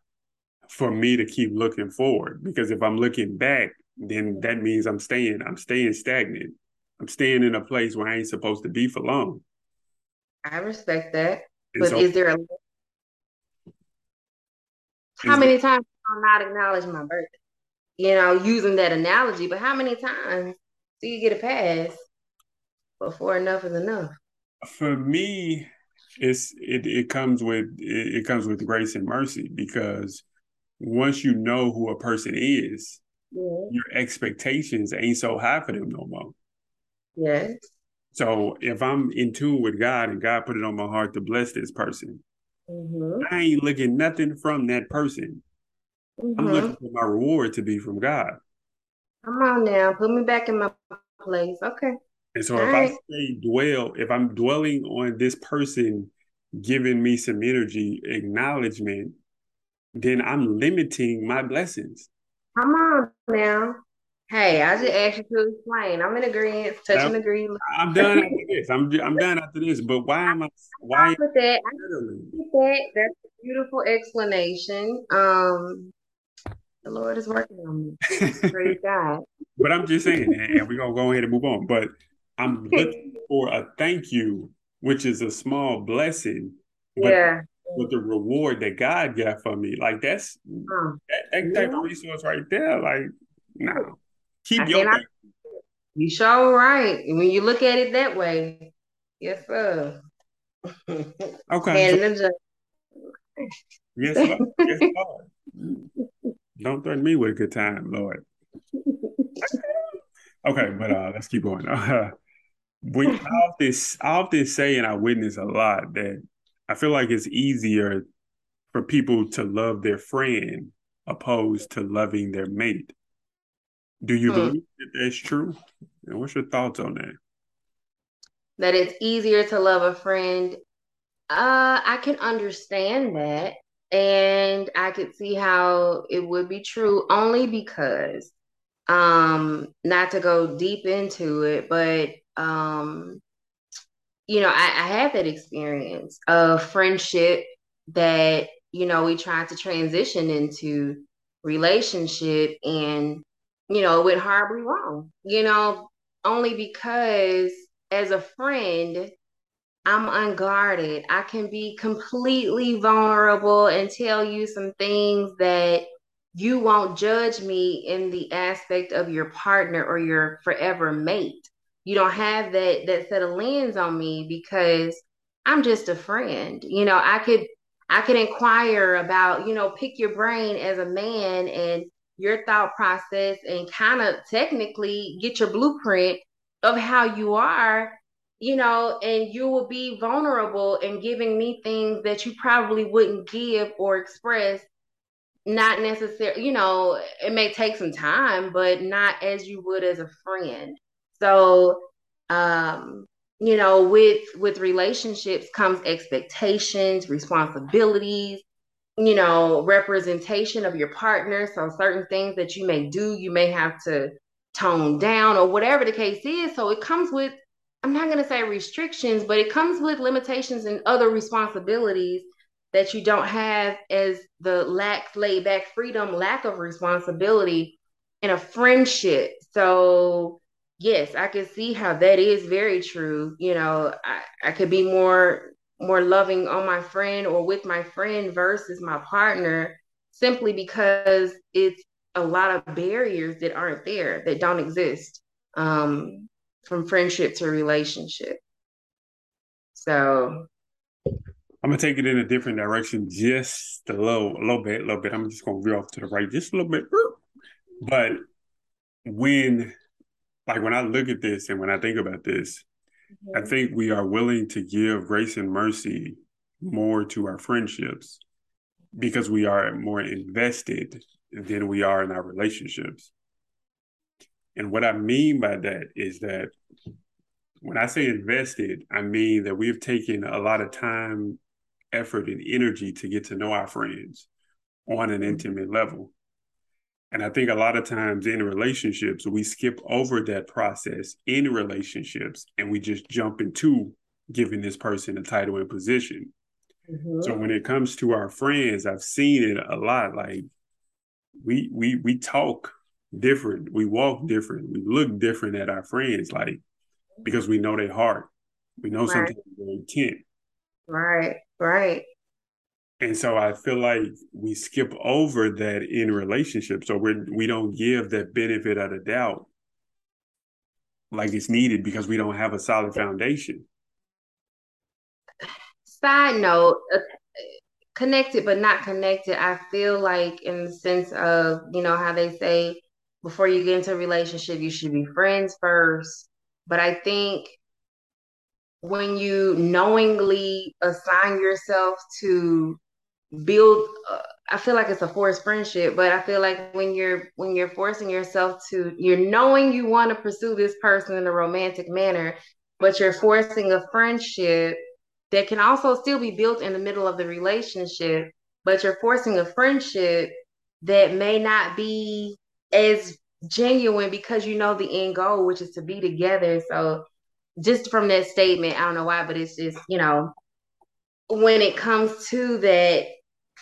Speaker 2: for me to keep looking forward. Because if I'm looking back, then that means I'm staying, I'm staying stagnant. I'm staying in a place where I ain't supposed to be for long.
Speaker 3: I respect that. But is there a how many times I'll not acknowledge my birthday? You know, using that analogy, but how many times do you get a pass before enough is enough?
Speaker 2: For me, it's it it comes with it, it comes with grace and mercy because once you know who a person is, yeah. your expectations ain't so high for them no more.
Speaker 3: Yes.
Speaker 2: So if I'm in tune with God and God put it on my heart to bless this person, mm-hmm. I ain't looking nothing from that person. Mm-hmm. I'm looking for my reward to be from God.
Speaker 3: Come on now, put me back in my place. Okay.
Speaker 2: And so All if right. I say dwell, if I'm dwelling on this person giving me some energy, acknowledgement, then I'm limiting my blessings.
Speaker 3: Come on now. Hey, I just asked you to explain. I'm in agreement, touching agreement.
Speaker 2: I'm done after this. I'm I'm done after this. But why am I? Why?
Speaker 3: With that, that, that's a beautiful explanation. Um, the Lord is working on me. [LAUGHS] Praise God.
Speaker 2: But I'm just saying, and we're gonna go ahead and move on. But I'm looking for a thank you, which is a small blessing.
Speaker 3: But yeah.
Speaker 2: with the reward that God got for me. Like that's that, that type of resource right there. Like, no. Keep I your.
Speaker 3: You sure right. When you look at it that way. Yes, sir. [LAUGHS]
Speaker 2: Okay. And so, yes, Lord. yes, Lord. Don't threaten me with a good time, Lord. okay, but uh let's keep going. [LAUGHS] Uh, we [LAUGHS] I often, I often say, and I witness a lot that I feel like it's easier for people to love their friend opposed to loving their mate. Do you hmm. believe that that's true? And what's your thoughts on that?
Speaker 3: That it's easier to love a friend. Uh, I can understand that. And I could see how it would be true only because, um, not to go deep into it, but um, you know, I, I had that experience of friendship that, you know, we tried to transition into relationship and, you know, went horribly wrong, you know, only because as a friend, I'm unguarded. I can be completely vulnerable and tell you some things that you won't judge me in the aspect of your partner or your forever mate you don't have that that set of lens on me because I'm just a friend. You know, I could I could inquire about, you know, pick your brain as a man and your thought process and kind of technically get your blueprint of how you are, you know, and you will be vulnerable and giving me things that you probably wouldn't give or express not necessarily, you know, it may take some time, but not as you would as a friend. So, um, you know, with with relationships comes expectations, responsibilities, you know, representation of your partner. So certain things that you may do, you may have to tone down or whatever the case is. So it comes with I'm not going to say restrictions, but it comes with limitations and other responsibilities that you don't have as the lack laid back freedom, lack of responsibility in a friendship. So yes, I can see how that is very true. You know, I, I could be more more loving on my friend or with my friend versus my partner simply because it's a lot of barriers that aren't there that don't exist um, from friendship to relationship so
Speaker 2: i'm gonna take it in a different direction just a little a little bit a little bit i'm just gonna veer off to the right just a little bit but when like when I look at this and when I think about this. I think we are willing to give grace and mercy more to our friendships because we are more invested than we are in our relationships. And what I mean by that is that when I say invested, I mean that we've taken a lot of time, effort, and energy to get to know our friends on an mm-hmm. intimate level. And I think a lot of times in relationships, we skip over that process in relationships and we just jump into giving this person a title and position. Mm-hmm. So when it comes to our friends, I've seen it a lot. Like we we we talk different, we walk different, we look different at our friends, like because we know their heart. We know right. something their intent.
Speaker 3: Right, right.
Speaker 2: And so I feel like we skip over that in relationships, so we we don't give that benefit of the doubt like it's needed because we don't have a solid foundation.
Speaker 3: Side note, uh, connected but not connected. I feel like in the sense of you know how they say before you get into a relationship you should be friends first, but I think when you knowingly assign yourself to build uh, i feel like it's a forced friendship but i feel like when you're when you're forcing yourself to you're knowing you want to pursue this person in a romantic manner but you're forcing a friendship that can also still be built in the middle of the relationship but you're forcing a friendship that may not be as genuine because you know the end goal which is to be together. So just from that statement i don't know why but it's just you know when it comes to that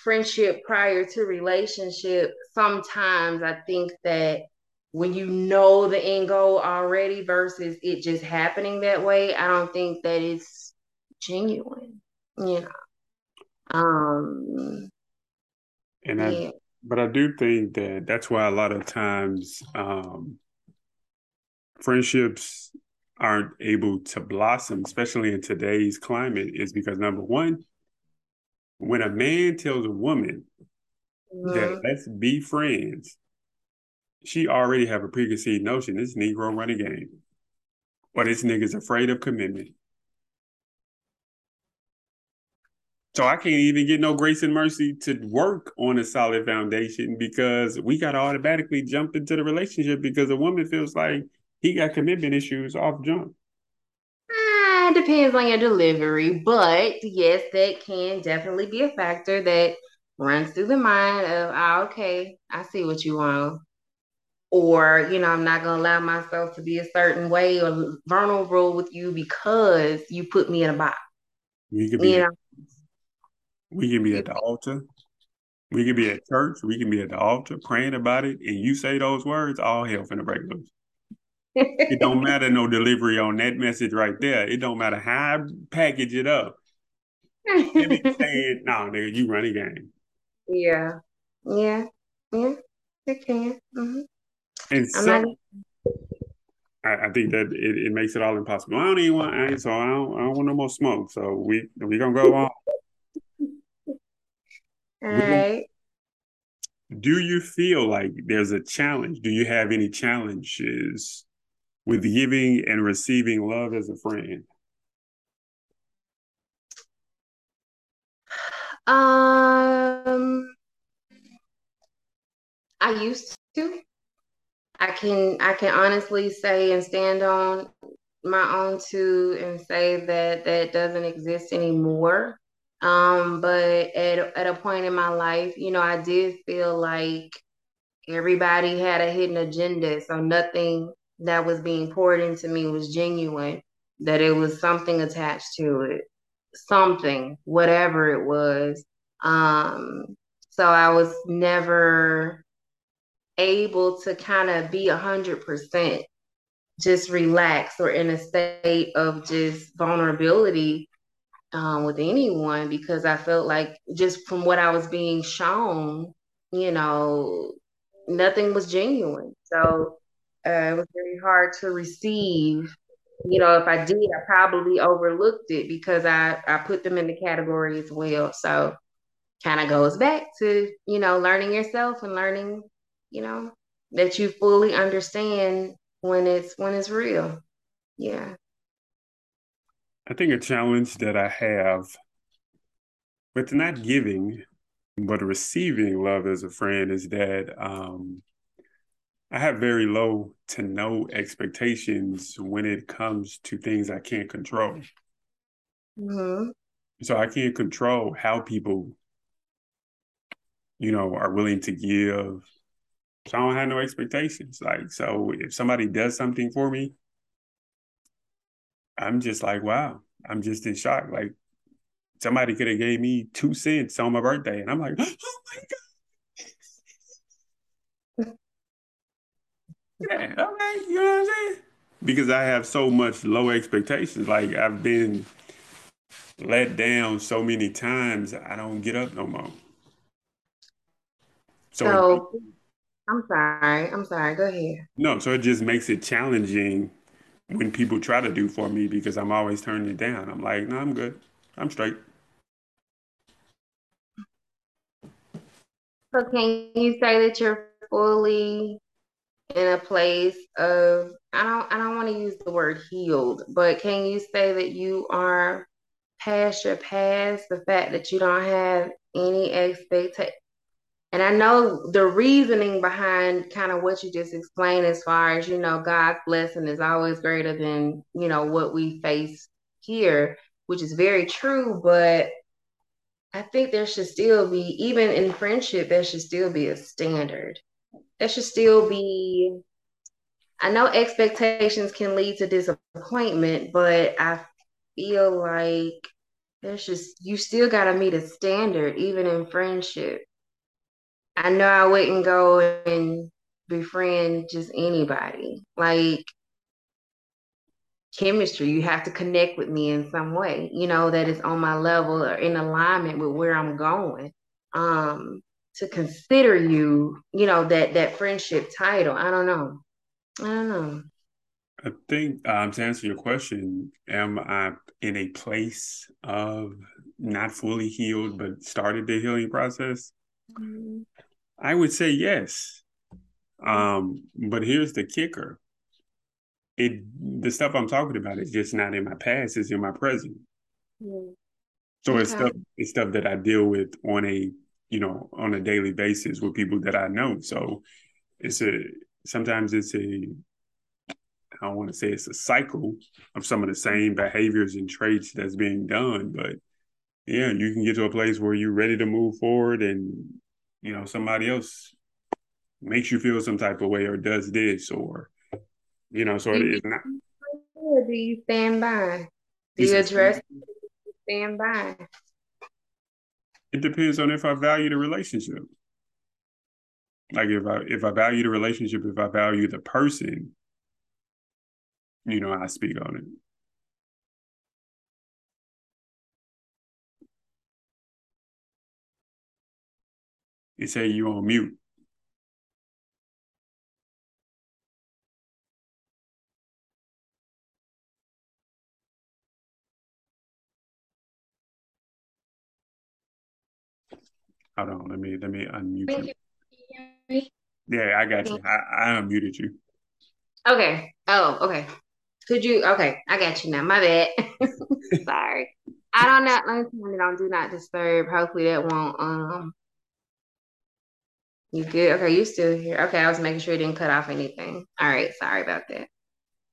Speaker 3: friendship prior to relationship, sometimes I think that when you know the end goal already versus it just happening that way, I don't think that it's genuine, you know. Um,
Speaker 2: and I, yeah. but I do think that that's why a lot of times um, friendships aren't able to blossom, especially in today's climate, is because number one, when a man tells a woman mm-hmm. that let's be friends, she already have a preconceived notion this Negro running game. Or this nigga's afraid of commitment. So I can't even get no grace and mercy to work on a solid foundation because we got to automatically jump into the relationship because a woman feels like he got commitment issues off jump.
Speaker 3: Ah, depends on your delivery, but yes, that can definitely be a factor that runs through the mind of, oh, okay, I see what you want. Or, you know, I'm not gonna allow myself to be a certain way or vulnerable with you because you put me in a box.
Speaker 2: We could be you know? we can be at the altar. We can be at church. We can be at the altar praying about it, and you say those words, all hell finna break loose it don't matter no delivery on that message right there. It don't matter how I package it up. Let me say no, nigga, you run a game.
Speaker 3: Yeah, yeah, yeah. It can. Mm-hmm.
Speaker 2: And so, not... I, I, think that it, it, makes it all impossible. I don't even want, I, so I don't, I don't want no more smoke. So we we gonna go on.
Speaker 3: All right.
Speaker 2: Do you feel like there's a challenge? Do you have any challenges with giving and receiving love as a friend?
Speaker 3: Um, I used to. I can I can honestly say and stand on my own two and say that that doesn't exist anymore. Um, but at at a point in my life, you know, I did feel like everybody had a hidden agenda, so nothing that was being poured into me was genuine, that it was something attached to it, something, whatever it was. Um, so I was never able to kind of be a hundred percent just relaxed or in a state of just vulnerability um, with anyone because I felt like just from what I was being shown, you know, nothing was genuine. So uh, it was very hard to receive. You know, if I did, I probably overlooked it because I, I put them in the category as well. So kind of goes back to, you know, learning yourself and learning, you know, that you fully understand when it's when it's real. Yeah.
Speaker 2: I think a challenge that I have with not giving but receiving love as a friend is that um, I have very low to no expectations when it comes to things I can't control. Mm-hmm. So I can't control how people, you know, are willing to give. So I don't have no expectations. Like, so if somebody does something for me, I'm just like, wow, I'm just in shock. Like somebody could have gave me two cents on my birthday, and I'm like, [GASPS] oh my god Yeah, okay, you know what I'm saying? Because I have so much low expectations. Like I've been let down so many times, I don't get up no more.
Speaker 3: So, so I'm sorry. I'm sorry. Go ahead.
Speaker 2: No, so it just makes it challenging when people try to do for me because I'm always turning it down. I'm like, no, I'm good. I'm straight.
Speaker 3: So can you say that you're fully in a place of I don't I don't want to use the word healed, but can you say that you are past your past, the fact that you don't have any expectation? And I know the reasoning behind kind of what you just explained as far as, you know, God's blessing is always greater than, you know, what we face here, which is very true, but I think there should still be, even in friendship, there should still be a standard there should still be I know expectations can lead to disappointment, but I feel like there's just you still gotta meet a standard, even in friendship. I know I wouldn't go and befriend just anybody. Like chemistry. You have to connect with me in some way, you know, that is on my level or in alignment with where I'm going. Um, to consider you, you know, that that friendship title. I don't know. I don't know.
Speaker 2: I think um, to answer your question, am I in a place of not fully healed but started the healing process? Mm-hmm. I would say yes. Um, but here's the kicker. It the stuff I'm talking about is just not in my past, it's in my present. Mm-hmm. So okay. it's stuff it's stuff that I deal with on a you know on a daily basis with people that I know. So it's a sometimes it's a I don't want to say it's a cycle of some of the same behaviors and traits that's being done, but yeah, you can get to a place where you're ready to move forward and you know somebody else makes you feel some type of way or does this or you know so it's not
Speaker 3: do you stand by? Do you address stand by
Speaker 2: it depends on if i value the relationship like if i if i value the relationship if i value the person you know i speak on it It say you on mute. Hold on, let me let me unmute you. Yeah, I got you. I, I unmuted you.
Speaker 3: Okay. Oh, okay. Could you? Okay, I got you now. My bad. [LAUGHS] Sorry. I don't know. Let me turn it on. Do not disturb. Hopefully that won't um you good? Okay, you still here. Okay, I was making sure you didn't cut off anything. All right, sorry about that.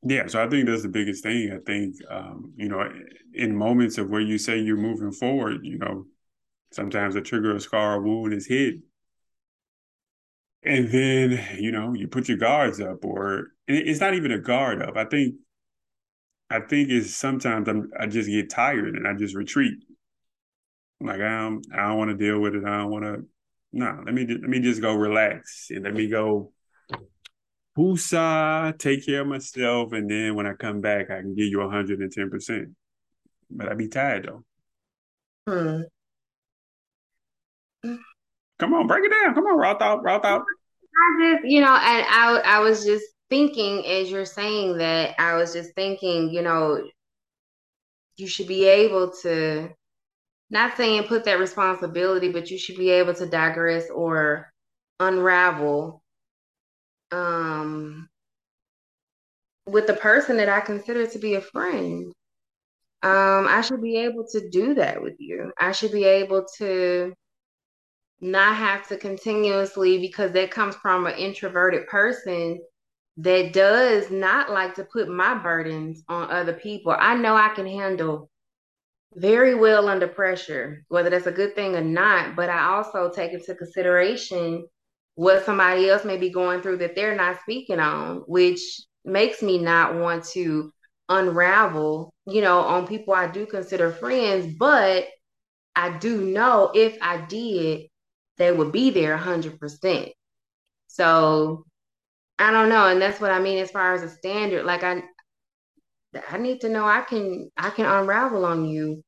Speaker 2: Yeah, so I think that's the biggest thing. I think, um, you know, in moments of where you say you're moving forward, you know, sometimes a trigger, a scar, a wound is hid. And then, you know, you put your guards up, or it's not even a guard up. I think, I think it's sometimes I'm, I just get tired and I just retreat. Like I don't, I don't want to deal with it. I don't want to no, let me let me just go relax and let me go Pusa, take care of myself, and then when I come back, I can give you 110%. But I'd be tired though. Hmm. Come on, break it down. Come on, raw thought, raw thought.
Speaker 3: I just, you know, and I I was just thinking as you're saying that, I was just thinking, you know, you should be able to not saying put that responsibility, but you should be able to digress or unravel um, with the person that I consider to be a friend. Um, I should be able to do that with you. I should be able to not have to continuously, because that comes from an introverted person that does not like to put my burdens on other people. I know I can handle very well under pressure, whether that's a good thing or not. But I also take into consideration what somebody else may be going through that they're not speaking on, which makes me not want to unravel, you know, on people I do consider friends. But I do know if I did, they would be there 100%. So I don't know. And that's what I mean as far as a standard. Like, I, I need to know I can I can unravel on you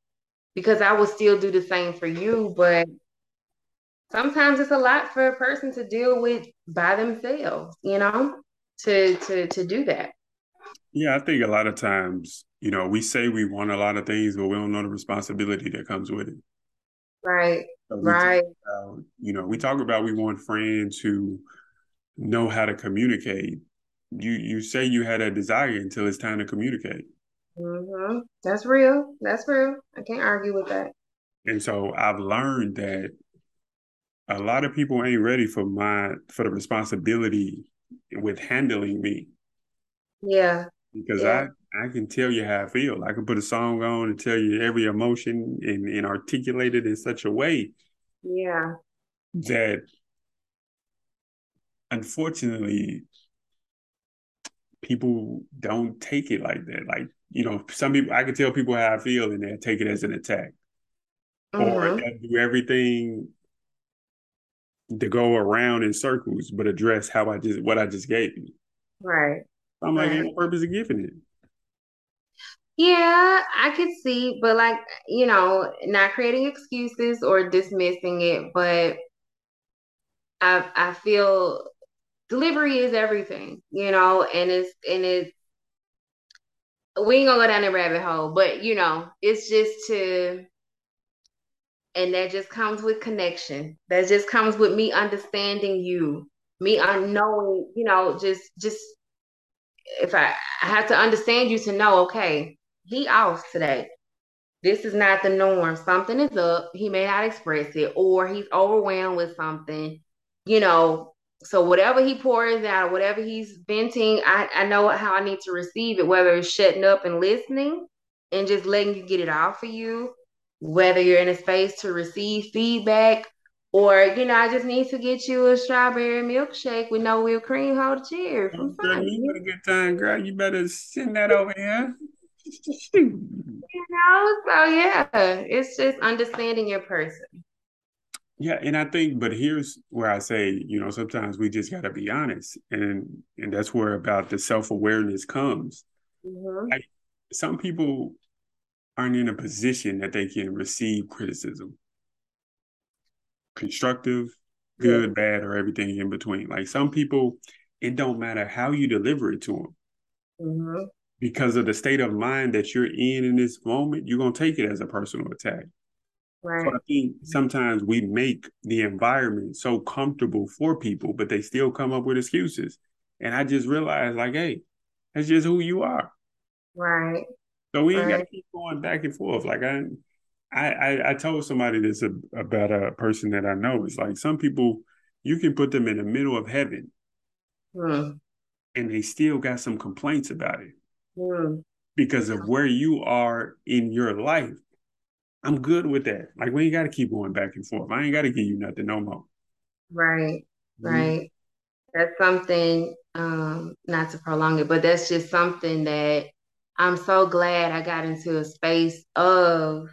Speaker 3: because I will still do the same for you, but sometimes it's a lot for a person to deal with by themselves, you know, to to to do that.
Speaker 2: Yeah, I think a lot of times, you know, we say we want a lot of things, but we don't know the responsibility that comes with it.
Speaker 3: Right. So right.
Speaker 2: About, you know, we talk about we want friends who know how to communicate. You you say you had a desire until it's time to communicate.
Speaker 3: Mm-hmm. That's real. That's real. I can't argue with that.
Speaker 2: And so I've learned that a lot of people ain't ready for my for the responsibility with handling me.
Speaker 3: Yeah.
Speaker 2: Because yeah. I I can tell you how I feel. I can put a song on and tell you every emotion and, and articulate it in such a way.
Speaker 3: Yeah.
Speaker 2: That unfortunately people don't take it like that. Like you know, some people I can tell people how I feel and they'll take it as an attack. Mm-hmm. Or do everything to go around in circles, but address how I just what I just gave you.
Speaker 3: Right.
Speaker 2: I'm like, right. ain't no purpose of giving it.
Speaker 3: Yeah, I could see, but like, you know, not creating excuses or dismissing it, but I I feel delivery is everything, you know, and it's and it's we ain't gonna go down the rabbit hole, but you know, it's just to and that just comes with connection. That just comes with me understanding you, me unknowing, you know, just just if I, I have to understand you to know, okay, he off today. This is not the norm. Something is up. He may not express it, or he's overwhelmed with something, you know. So whatever he pours out, whatever he's venting, I, I know how I need to receive it, whether it's shutting up and listening and just letting you get it out for you, whether you're in a space to receive feedback, or you know, I just need to get you a strawberry milkshake with no whipped cream. Hold cheers.
Speaker 2: Girl, you had a good time, girl. You better send that over here. [LAUGHS]
Speaker 3: you know, so yeah, it's just understanding your person.
Speaker 2: Yeah, and I think, but here's where I say, you know, sometimes we just got to be honest, and and that's where about the self awareness comes. Mm-hmm. Like some people aren't in a position that they can receive criticism, constructive, good, yeah. bad, or everything in between. Like some people, it don't matter how you deliver it to them. Mm-hmm. Because of the state of mind that you're in in this moment, you're gonna take it as a personal attack. Right. So I think sometimes we make the environment so comfortable for people, but they still come up with excuses. And I just realized, like, hey, that's just who you are.
Speaker 3: Right.
Speaker 2: So we ain't got to keep going back and forth. Like I, I, I told somebody this about a person that I know. It's like some people you can put them in the middle of heaven, hmm. and they still got some complaints about it hmm. because of where you are in your life. I'm good with that. Like we ain't got to keep going back and forth. I ain't got to give you nothing no more.
Speaker 3: Right, mm-hmm. right. That's something. Um, not to prolong it, but that's just something that I'm so glad I got into a space of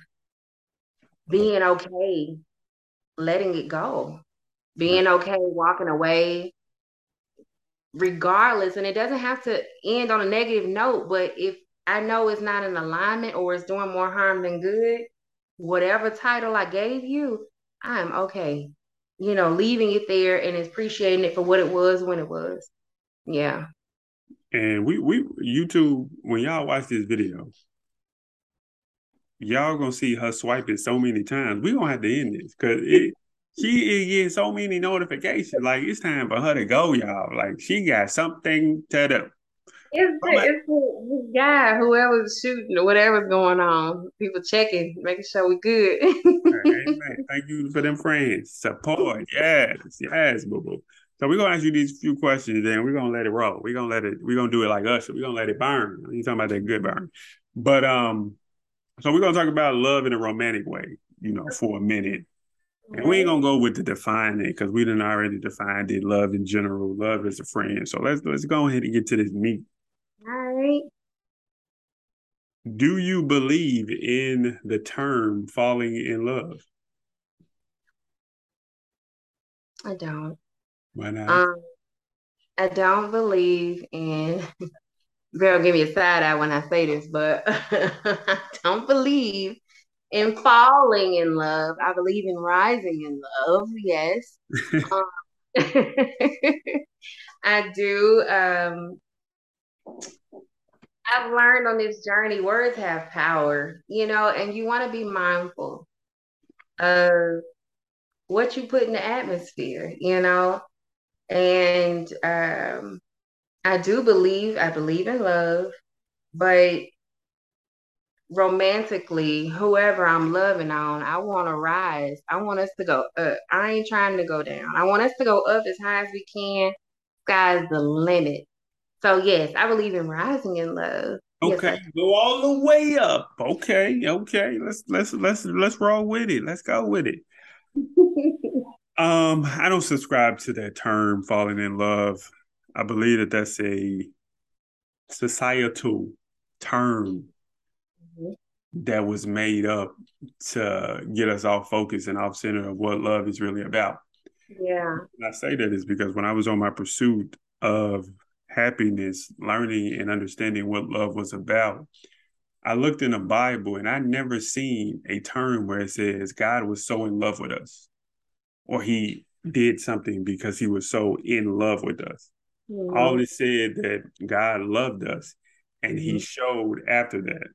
Speaker 3: being okay, letting it go, being okay, walking away, regardless. And it doesn't have to end on a negative note, but if I know it's not in alignment or it's doing more harm than good, whatever title I gave you, I'm okay. You know, leaving it there and appreciating it for what it was when it was. Yeah.
Speaker 2: And we we YouTube when y'all watch this video, y'all gonna see her swiping so many times. We gonna have to end this because it she is getting so many notifications. Like it's time for her to go, y'all. Like she got something to do.
Speaker 3: It's the, like, it's the, guy, whoever's shooting or whatever's going on. People checking, making sure we're good. [LAUGHS]
Speaker 2: Amen. Thank you for them friends. Support. Yes. Yes, boo boo. So we're gonna ask you these few questions, then we're gonna let it roll. We're gonna let it, we're gonna do it like us. We're gonna let it burn. You talking about that good burn. But um, so we're gonna talk about love in a romantic way, you know, for a minute. And we ain't gonna go with the defining because we didn't already defined it. Love in general, love as a friend. So let's let's go ahead and get to this meat.
Speaker 3: All right.
Speaker 2: Do you believe in the term falling in love?
Speaker 3: I don't.
Speaker 2: Why not?
Speaker 3: Um, I don't believe in. [LAUGHS] Girl, give me a side eye when I say this, but [LAUGHS] I don't believe in falling in love. I believe in rising in love. Yes, [LAUGHS] um, [LAUGHS] I do. Um, I've learned on this journey, words have power, you know, and you want to be mindful of what you put in the atmosphere, you know. And um, I do believe, I believe in love, but romantically, whoever I'm loving on, I want to rise. I want us to go up. I ain't trying to go down. I want us to go up as high as we can. Sky's the limit. So yes, I believe in rising in love.
Speaker 2: Okay,
Speaker 3: yes,
Speaker 2: go all the way up. Okay, okay. Let's let's let's let's roll with it. Let's go with it. [LAUGHS] Um, I don't subscribe to that term falling in love. I believe that that's a societal term. That was made up to get us off focus and off center of what love is really about.
Speaker 3: Yeah.
Speaker 2: And I say that is because when I was on my pursuit of happiness, learning and understanding what love was about, I looked in the Bible and I never seen a term where it says God was so in love with us or he did something because he was so in love with us. Mm-hmm. All it said that God loved us and mm-hmm. he showed after that.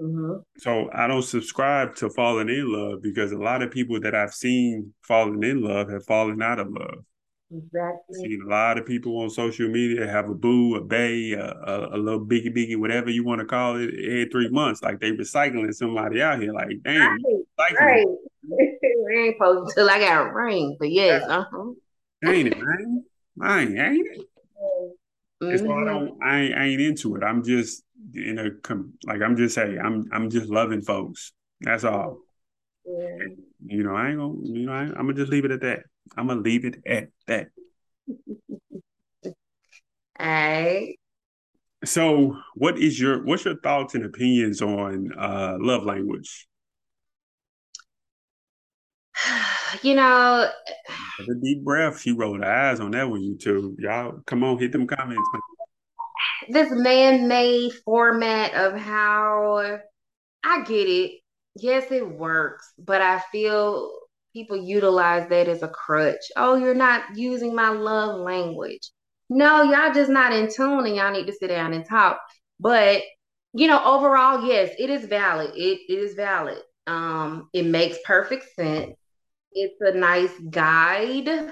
Speaker 2: Mm-hmm. So I don't subscribe to falling in love because a lot of people that I've seen falling in love have fallen out of love.
Speaker 3: Exactly.
Speaker 2: Seen a lot of people on social media have a boo, a bay, a, a, a little biggie biggie, whatever you want to call it, every three months. Like they recycling somebody out here. Like, damn,
Speaker 3: right. right. [LAUGHS] ain't supposed to I got a ring, but yes, uh-huh.
Speaker 2: Ain't it, man? I ain't, ain't it? [LAUGHS] Mm-hmm. It's why I don't I ain't, I ain't into it. I'm just in a like I'm just saying, I'm I'm just loving folks. That's all. Yeah. you know, I ain't gonna you know, I, I'm gonna just leave it at that. I'm gonna leave it at that. [LAUGHS]
Speaker 3: All right.
Speaker 2: So, what is your what's your thoughts and opinions on uh, love language? [SIGHS]
Speaker 3: You know,
Speaker 2: the deep breath. She rolled her eyes on that one. YouTube, y'all, come on, hit them comments.
Speaker 3: This man-made format of how I get it. Yes, it works, but I feel people utilize that as a crutch. Oh, you're not using my love language. No, y'all just not in tune and y'all need to sit down and talk. But you know, overall, yes, it is valid. It, it is valid. Um, it makes perfect sense. It's a nice guide,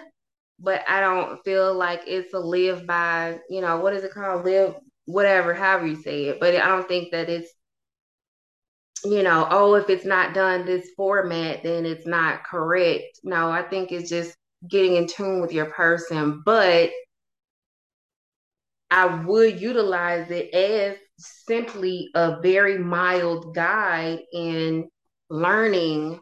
Speaker 3: but I don't feel like it's a live by, you know, what is it called? Live whatever, however you say it. But I don't think that it's you know, oh, if it's not done this format, then it's not correct. No, I think it's just getting in tune with your person. But I would utilize it as simply a very mild guide in learning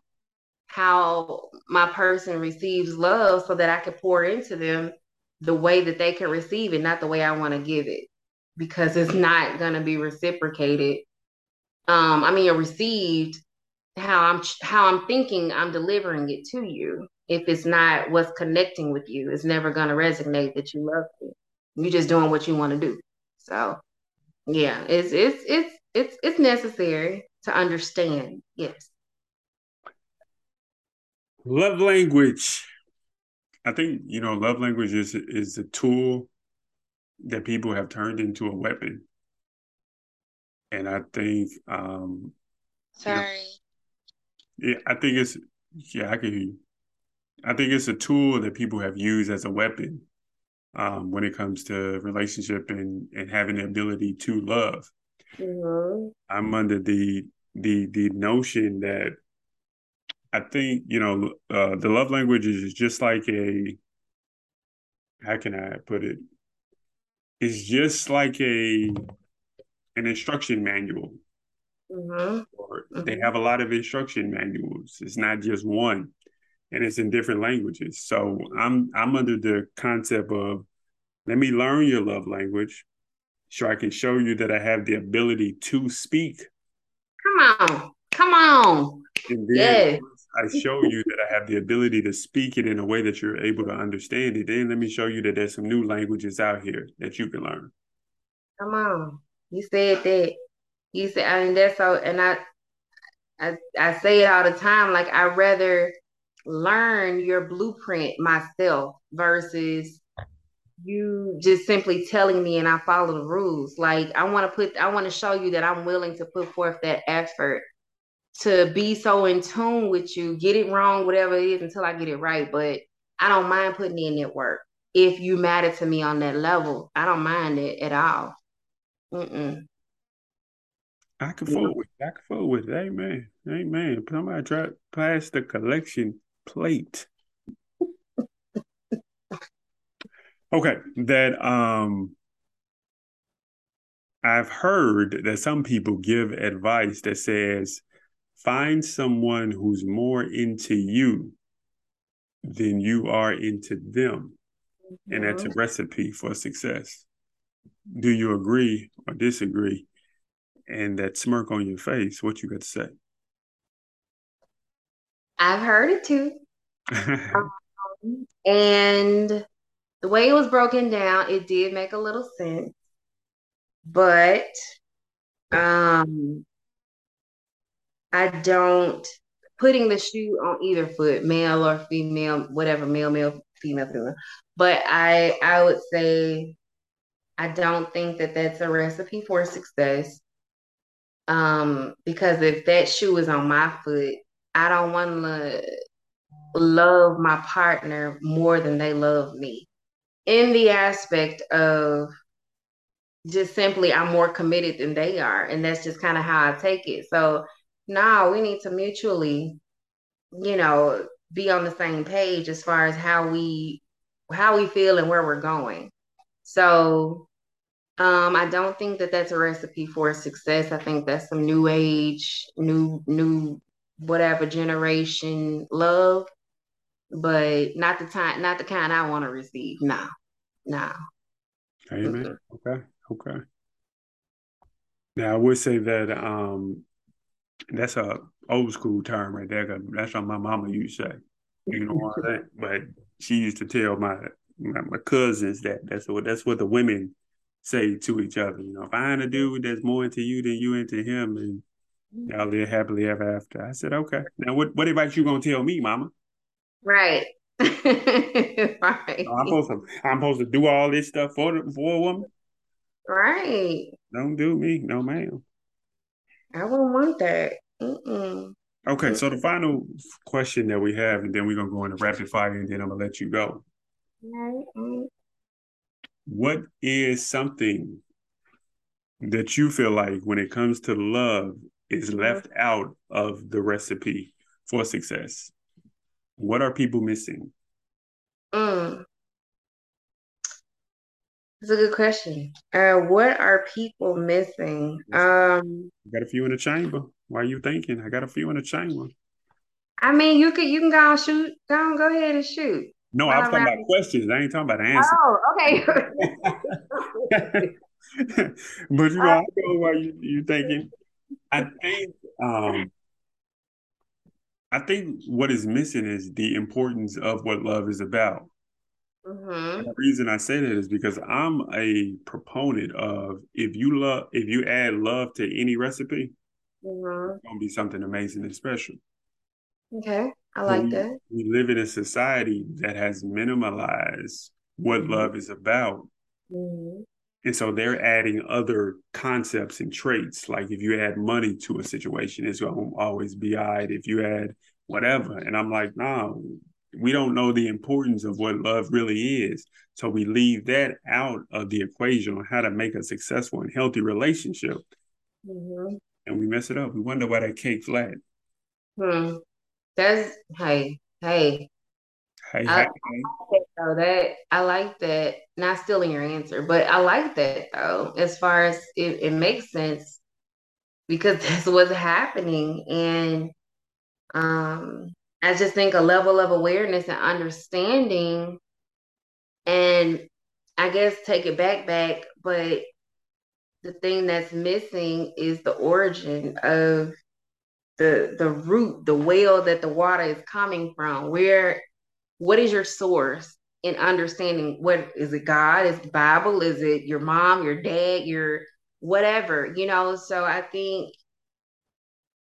Speaker 3: how my person receives love so that I can pour into them the way that they can receive it, not the way I want to give it, because it's not going to be reciprocated um, I mean, or received how I'm how I'm thinking I'm delivering it to you. If it's not what's connecting with you, it's never gonna resonate that you love me. You're just doing what you want to do. So, yeah, it's it's it's it's it's necessary to understand. Yes.
Speaker 2: Love language. I think you know, love language is is a tool that people have turned into a weapon and I think um
Speaker 3: sorry.
Speaker 2: You know, yeah, I think it's yeah, I can hear you. I think it's a tool that people have used as a weapon um, when it comes to relationship and and having the ability to love. Mm-hmm. I'm under the the the notion that I think you know uh, the love language is just like a how can I put it? It's just like a an instruction manual. Mm-hmm. Or mm-hmm. they have a lot of instruction manuals. It's not just one, and it's in different languages. So I'm I'm under the concept of let me learn your love language, so I can show you that I have the ability to speak.
Speaker 3: Come on, come on.
Speaker 2: And then I show you that I have the ability to speak it in a way that you're able to understand it. Then let me show you that there's some new languages out here that you can learn.
Speaker 3: Come on. You said that. You said, I mean, that's so, and I, I, I say it all the time. Like I rather learn your blueprint myself versus you just simply telling me and I follow the rules. Like I want to put, I want to show you that I'm willing to put forth that effort to be so in tune with you. Get it wrong, whatever it is, until I get it right. But I don't mind putting in that work. If you matter to me on that level, I don't mind it at all. Mm-mm.
Speaker 2: I can yeah. with it. I can fool with it. Amen. Amen. Somebody try past the collection plate. okay. That um I've heard that some people give advice that says find someone who's more into you than you are into them. Mm-hmm. And that's a mm-hmm. recipe for success do you agree or disagree? And that smirk on your face, what you got to say?
Speaker 3: I've heard it too. [LAUGHS] um, and the way it was broken down, it did make a little sense. But um I don't putting the shoe on either foot, male or female, whatever, male, male, female, female. But I I would say I don't think that that's a recipe for success. Um, because if that shoe is on my foot, I don't want to love my partner more than they love me. In the aspect of just simply I'm more committed than they are. And that's just kind of how I take it. So now we need to mutually, you know, be on the same page as far as how we how we feel and where we're going. So um, I don't think that that's a recipe for success. I think that's some new age, new new whatever generation love, but not the time, not the kind I want to receive. No, no.
Speaker 2: Amen. Okay. Okay. Now I would say that um that's a old school term right there. That's what my mama used to say. You know what I'm saying? [LAUGHS] But she used to tell my, my my, cousins that that's what that's what the women say to each other. You know, if I find a dude that's more into you than you into him, and y'all live happily ever after. I said, okay. Now, what what advice you gonna tell me, Mama?
Speaker 3: Right. [LAUGHS] right.
Speaker 2: I'm supposed to I'm supposed to do all this stuff for for a woman.
Speaker 3: Right.
Speaker 2: Don't do me, no ma'am.
Speaker 3: I wouldn't want that. Mm-mm.
Speaker 2: Okay, so the final question that we have, and then we're gonna go into rapid fire, and then I'm gonna let you go.
Speaker 3: Right.
Speaker 2: What is something that you feel like, when it comes to love, is mm-hmm. left out of the recipe for success? What are people missing?
Speaker 3: Mm. That's a good question. Uh, what are people missing? Um,
Speaker 2: got a few in the chamber. Why are you thinking? I got a few in the chamber.
Speaker 3: I mean, you can you can go and shoot. Go on, go ahead and shoot.
Speaker 2: No, I was talking about questions. I ain't talking about answers.
Speaker 3: Oh, okay. [LAUGHS] [LAUGHS]
Speaker 2: but you know, I know why you you thinking. I think um I think what is missing is the importance of what love is about.
Speaker 3: Mm-hmm.
Speaker 2: The reason I say that is because I'm a proponent of if you love if you add love to any recipe,
Speaker 3: mm-hmm.
Speaker 2: it's gonna be something amazing and special.
Speaker 3: Okay, I like
Speaker 2: we,
Speaker 3: that.
Speaker 2: We live in a society that has minimalized what mm-hmm. love is about.
Speaker 3: Mm-hmm.
Speaker 2: And so they're adding other concepts and traits. Like if you add money to a situation, it's going to always be eyed. If you add whatever. And I'm like, no, we don't know the importance of what love really is. So we leave that out of the equation on how to make a successful and healthy relationship.
Speaker 3: Mm-hmm.
Speaker 2: And we mess it up. We wonder why that cake flat.
Speaker 3: Hmm. That's hey, hey.
Speaker 2: Hey,
Speaker 3: I,
Speaker 2: hey.
Speaker 3: I like though. That I like that. Not stealing your answer, but I like that though. As far as it, it makes sense because [LAUGHS] that's what's happening, and um, I just think a level of awareness and understanding, and I guess take it back, back, but the thing that's missing is the origin of the the root, the well that the water is coming from. Where, what is your source in understanding? What is it? God? Is Bible? Is it your mom, your dad, your whatever? You know. So I think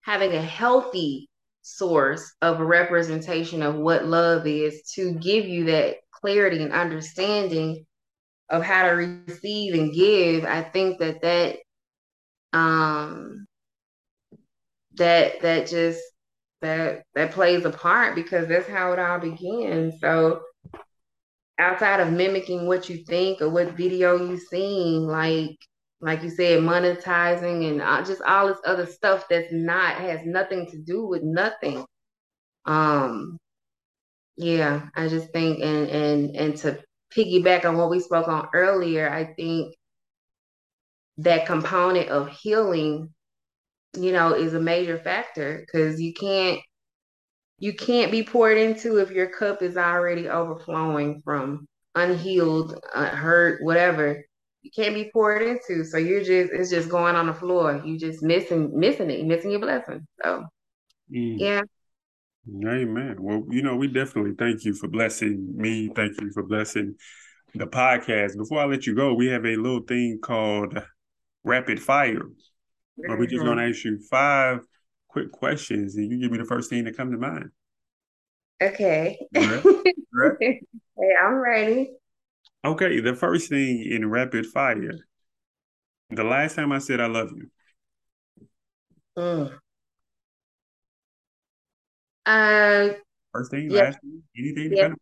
Speaker 3: having a healthy source of a representation of what love is to give you that clarity and understanding of how to receive and give i think that that um that that just that that plays a part because that's how it all begins so outside of mimicking what you think or what video you've seen like like you said, monetizing and uh, just all this other stuff that's not has nothing to do with nothing. Um, yeah, I just think and and and to piggyback on what we spoke on earlier, I think that component of healing, you know, is a major factor because you can't you can't be poured into if your cup is already overflowing from unhealed, uh, hurt, whatever you can't be poured into. So you're just it's just going on the floor. You just missing missing it, missing your blessing. So mm. yeah.
Speaker 2: Amen. Well, you know, we definitely thank you for blessing me. Thank you for blessing the podcast. Before I let you go, we have a little thing called rapid fire. Where we're just gonna mm-hmm. ask you five quick questions, and you give me the first thing that come to mind.
Speaker 3: Okay.
Speaker 2: Right? Right? [LAUGHS]
Speaker 3: hey, I'm ready.
Speaker 2: Okay, the first thing in rapid fire. The last time I said I love you.
Speaker 3: Mm. Uh,
Speaker 2: First thing,
Speaker 3: Yeah.
Speaker 2: last thing, anything.
Speaker 3: Yeah.
Speaker 2: Kind of,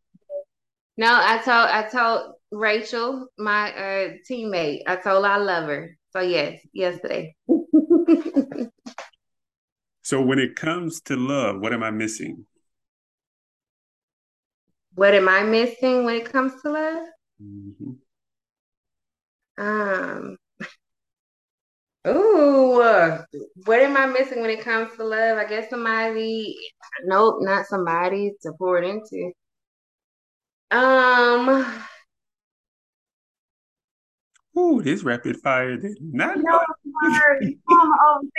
Speaker 3: no, I told I told Rachel, my uh teammate, I told I love her. So yes, yesterday. [LAUGHS]
Speaker 2: so when it comes to love, what am I missing?
Speaker 3: What am I missing when it comes to love?
Speaker 2: Mhm.
Speaker 3: Um, [LAUGHS] ooh, uh, what am I missing when it comes to love? I guess somebody, nope, not somebody to pour it into. Um,
Speaker 2: Ooh, this rapid fire did not
Speaker 3: no, [LAUGHS] overthinker.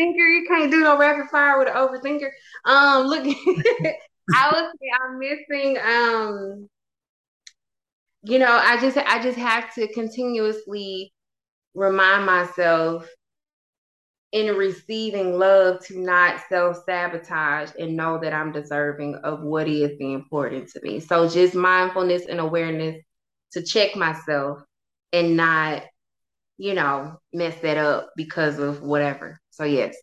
Speaker 3: You can't do no rapid fire with an overthinker. Um, look, [LAUGHS] I would say I'm missing. Um, you know, I just, I just have to continuously remind myself in receiving love to not self sabotage and know that I'm deserving of what is the important to me. So just mindfulness and awareness to check myself and not, you know, mess that up because of whatever. So yes.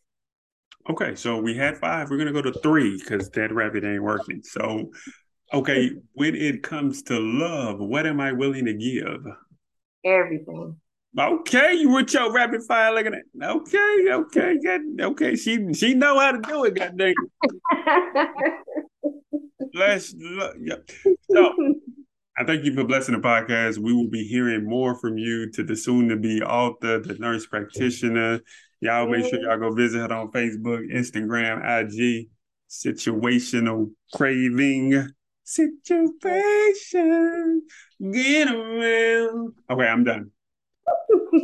Speaker 2: Okay, so we had five. We're gonna go to three because that rabbit ain't working. So, okay, when it comes to love, what am I willing to give?
Speaker 3: Everything.
Speaker 2: Okay, you with your rapid fire looking at. Okay, okay, good. Okay, she she know how to do it. God dang. Bless. lo- Yeah. So I thank you for blessing the podcast. We will be hearing more from you to the soon to be author, the nurse practitioner. Y'all make sure y'all go visit her on Facebook, Instagram, IG. Situational craving. Situation. Get around. Okay, I'm done.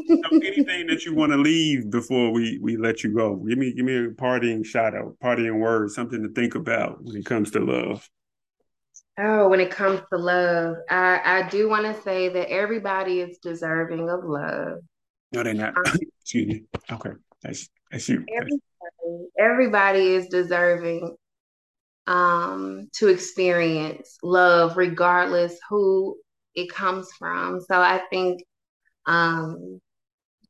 Speaker 2: So [LAUGHS] anything that you want to leave before we we let you go? Give me give me a partying shout out, partying word, something to think about when it comes to love.
Speaker 3: Oh, when it comes to love, I, I do want to say that everybody is deserving of love.
Speaker 2: No, they're not. Um, [LAUGHS] Excuse me. Okay, that's that's you.
Speaker 3: Everybody, everybody is deserving um to experience love regardless who it comes from. So I think um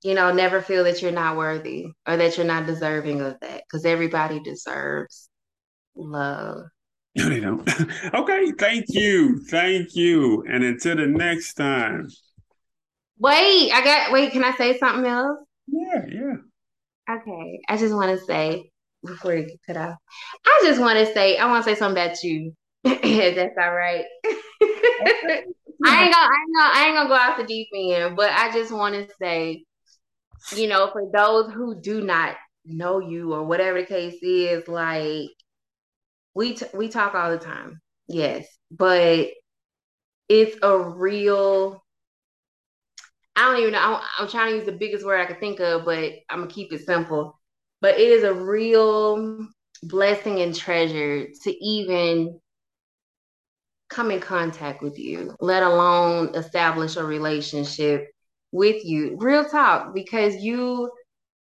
Speaker 3: you know, never feel that you're not worthy or that you're not deserving of that because everybody deserves love.
Speaker 2: No, they don't. okay, thank you, thank you, and until the next time.
Speaker 3: Wait, I got wait, can I say something else?
Speaker 2: Yeah, yeah.
Speaker 3: Okay, I just want to say before you get cut off, I just want to say I want to say something about you. [LAUGHS] that's all right. [LAUGHS] I ain't gonna, I ain't gonna, I ain't gonna go out the deep end, but I just want to say, you know, for those who do not know you or whatever the case is, like we t- we talk all the time, yes, but it's a real. I don't even know. I'm, I'm trying to use the biggest word I could think of, but I'm gonna keep it simple. But it is a real blessing and treasure to even come in contact with you, let alone establish a relationship with you. Real talk, because you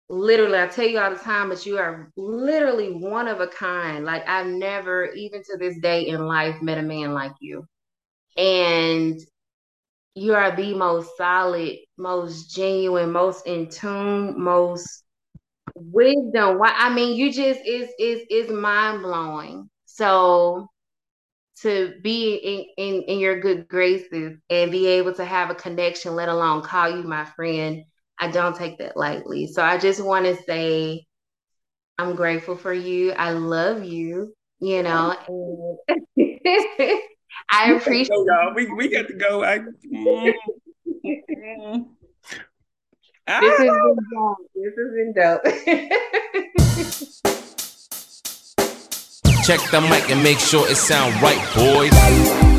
Speaker 3: literally, I tell you all the time, but you are literally one of a kind. Like I've never, even to this day in life, met a man like you. And you are the most solid, most genuine, most in tune, most wisdom. Why I mean, you just is is is mind blowing. So to be in, in in your good graces and be able to have a connection, let alone call you my friend, I don't take that lightly. So I just want to say I'm grateful for you. I love you, you know, and [LAUGHS] I appreciate
Speaker 2: Go, y'all. We we got to go. I, mm, mm. Ah!
Speaker 3: this has been dope. This has been dope. [LAUGHS]
Speaker 1: Check the mic and make sure it sound right, boys.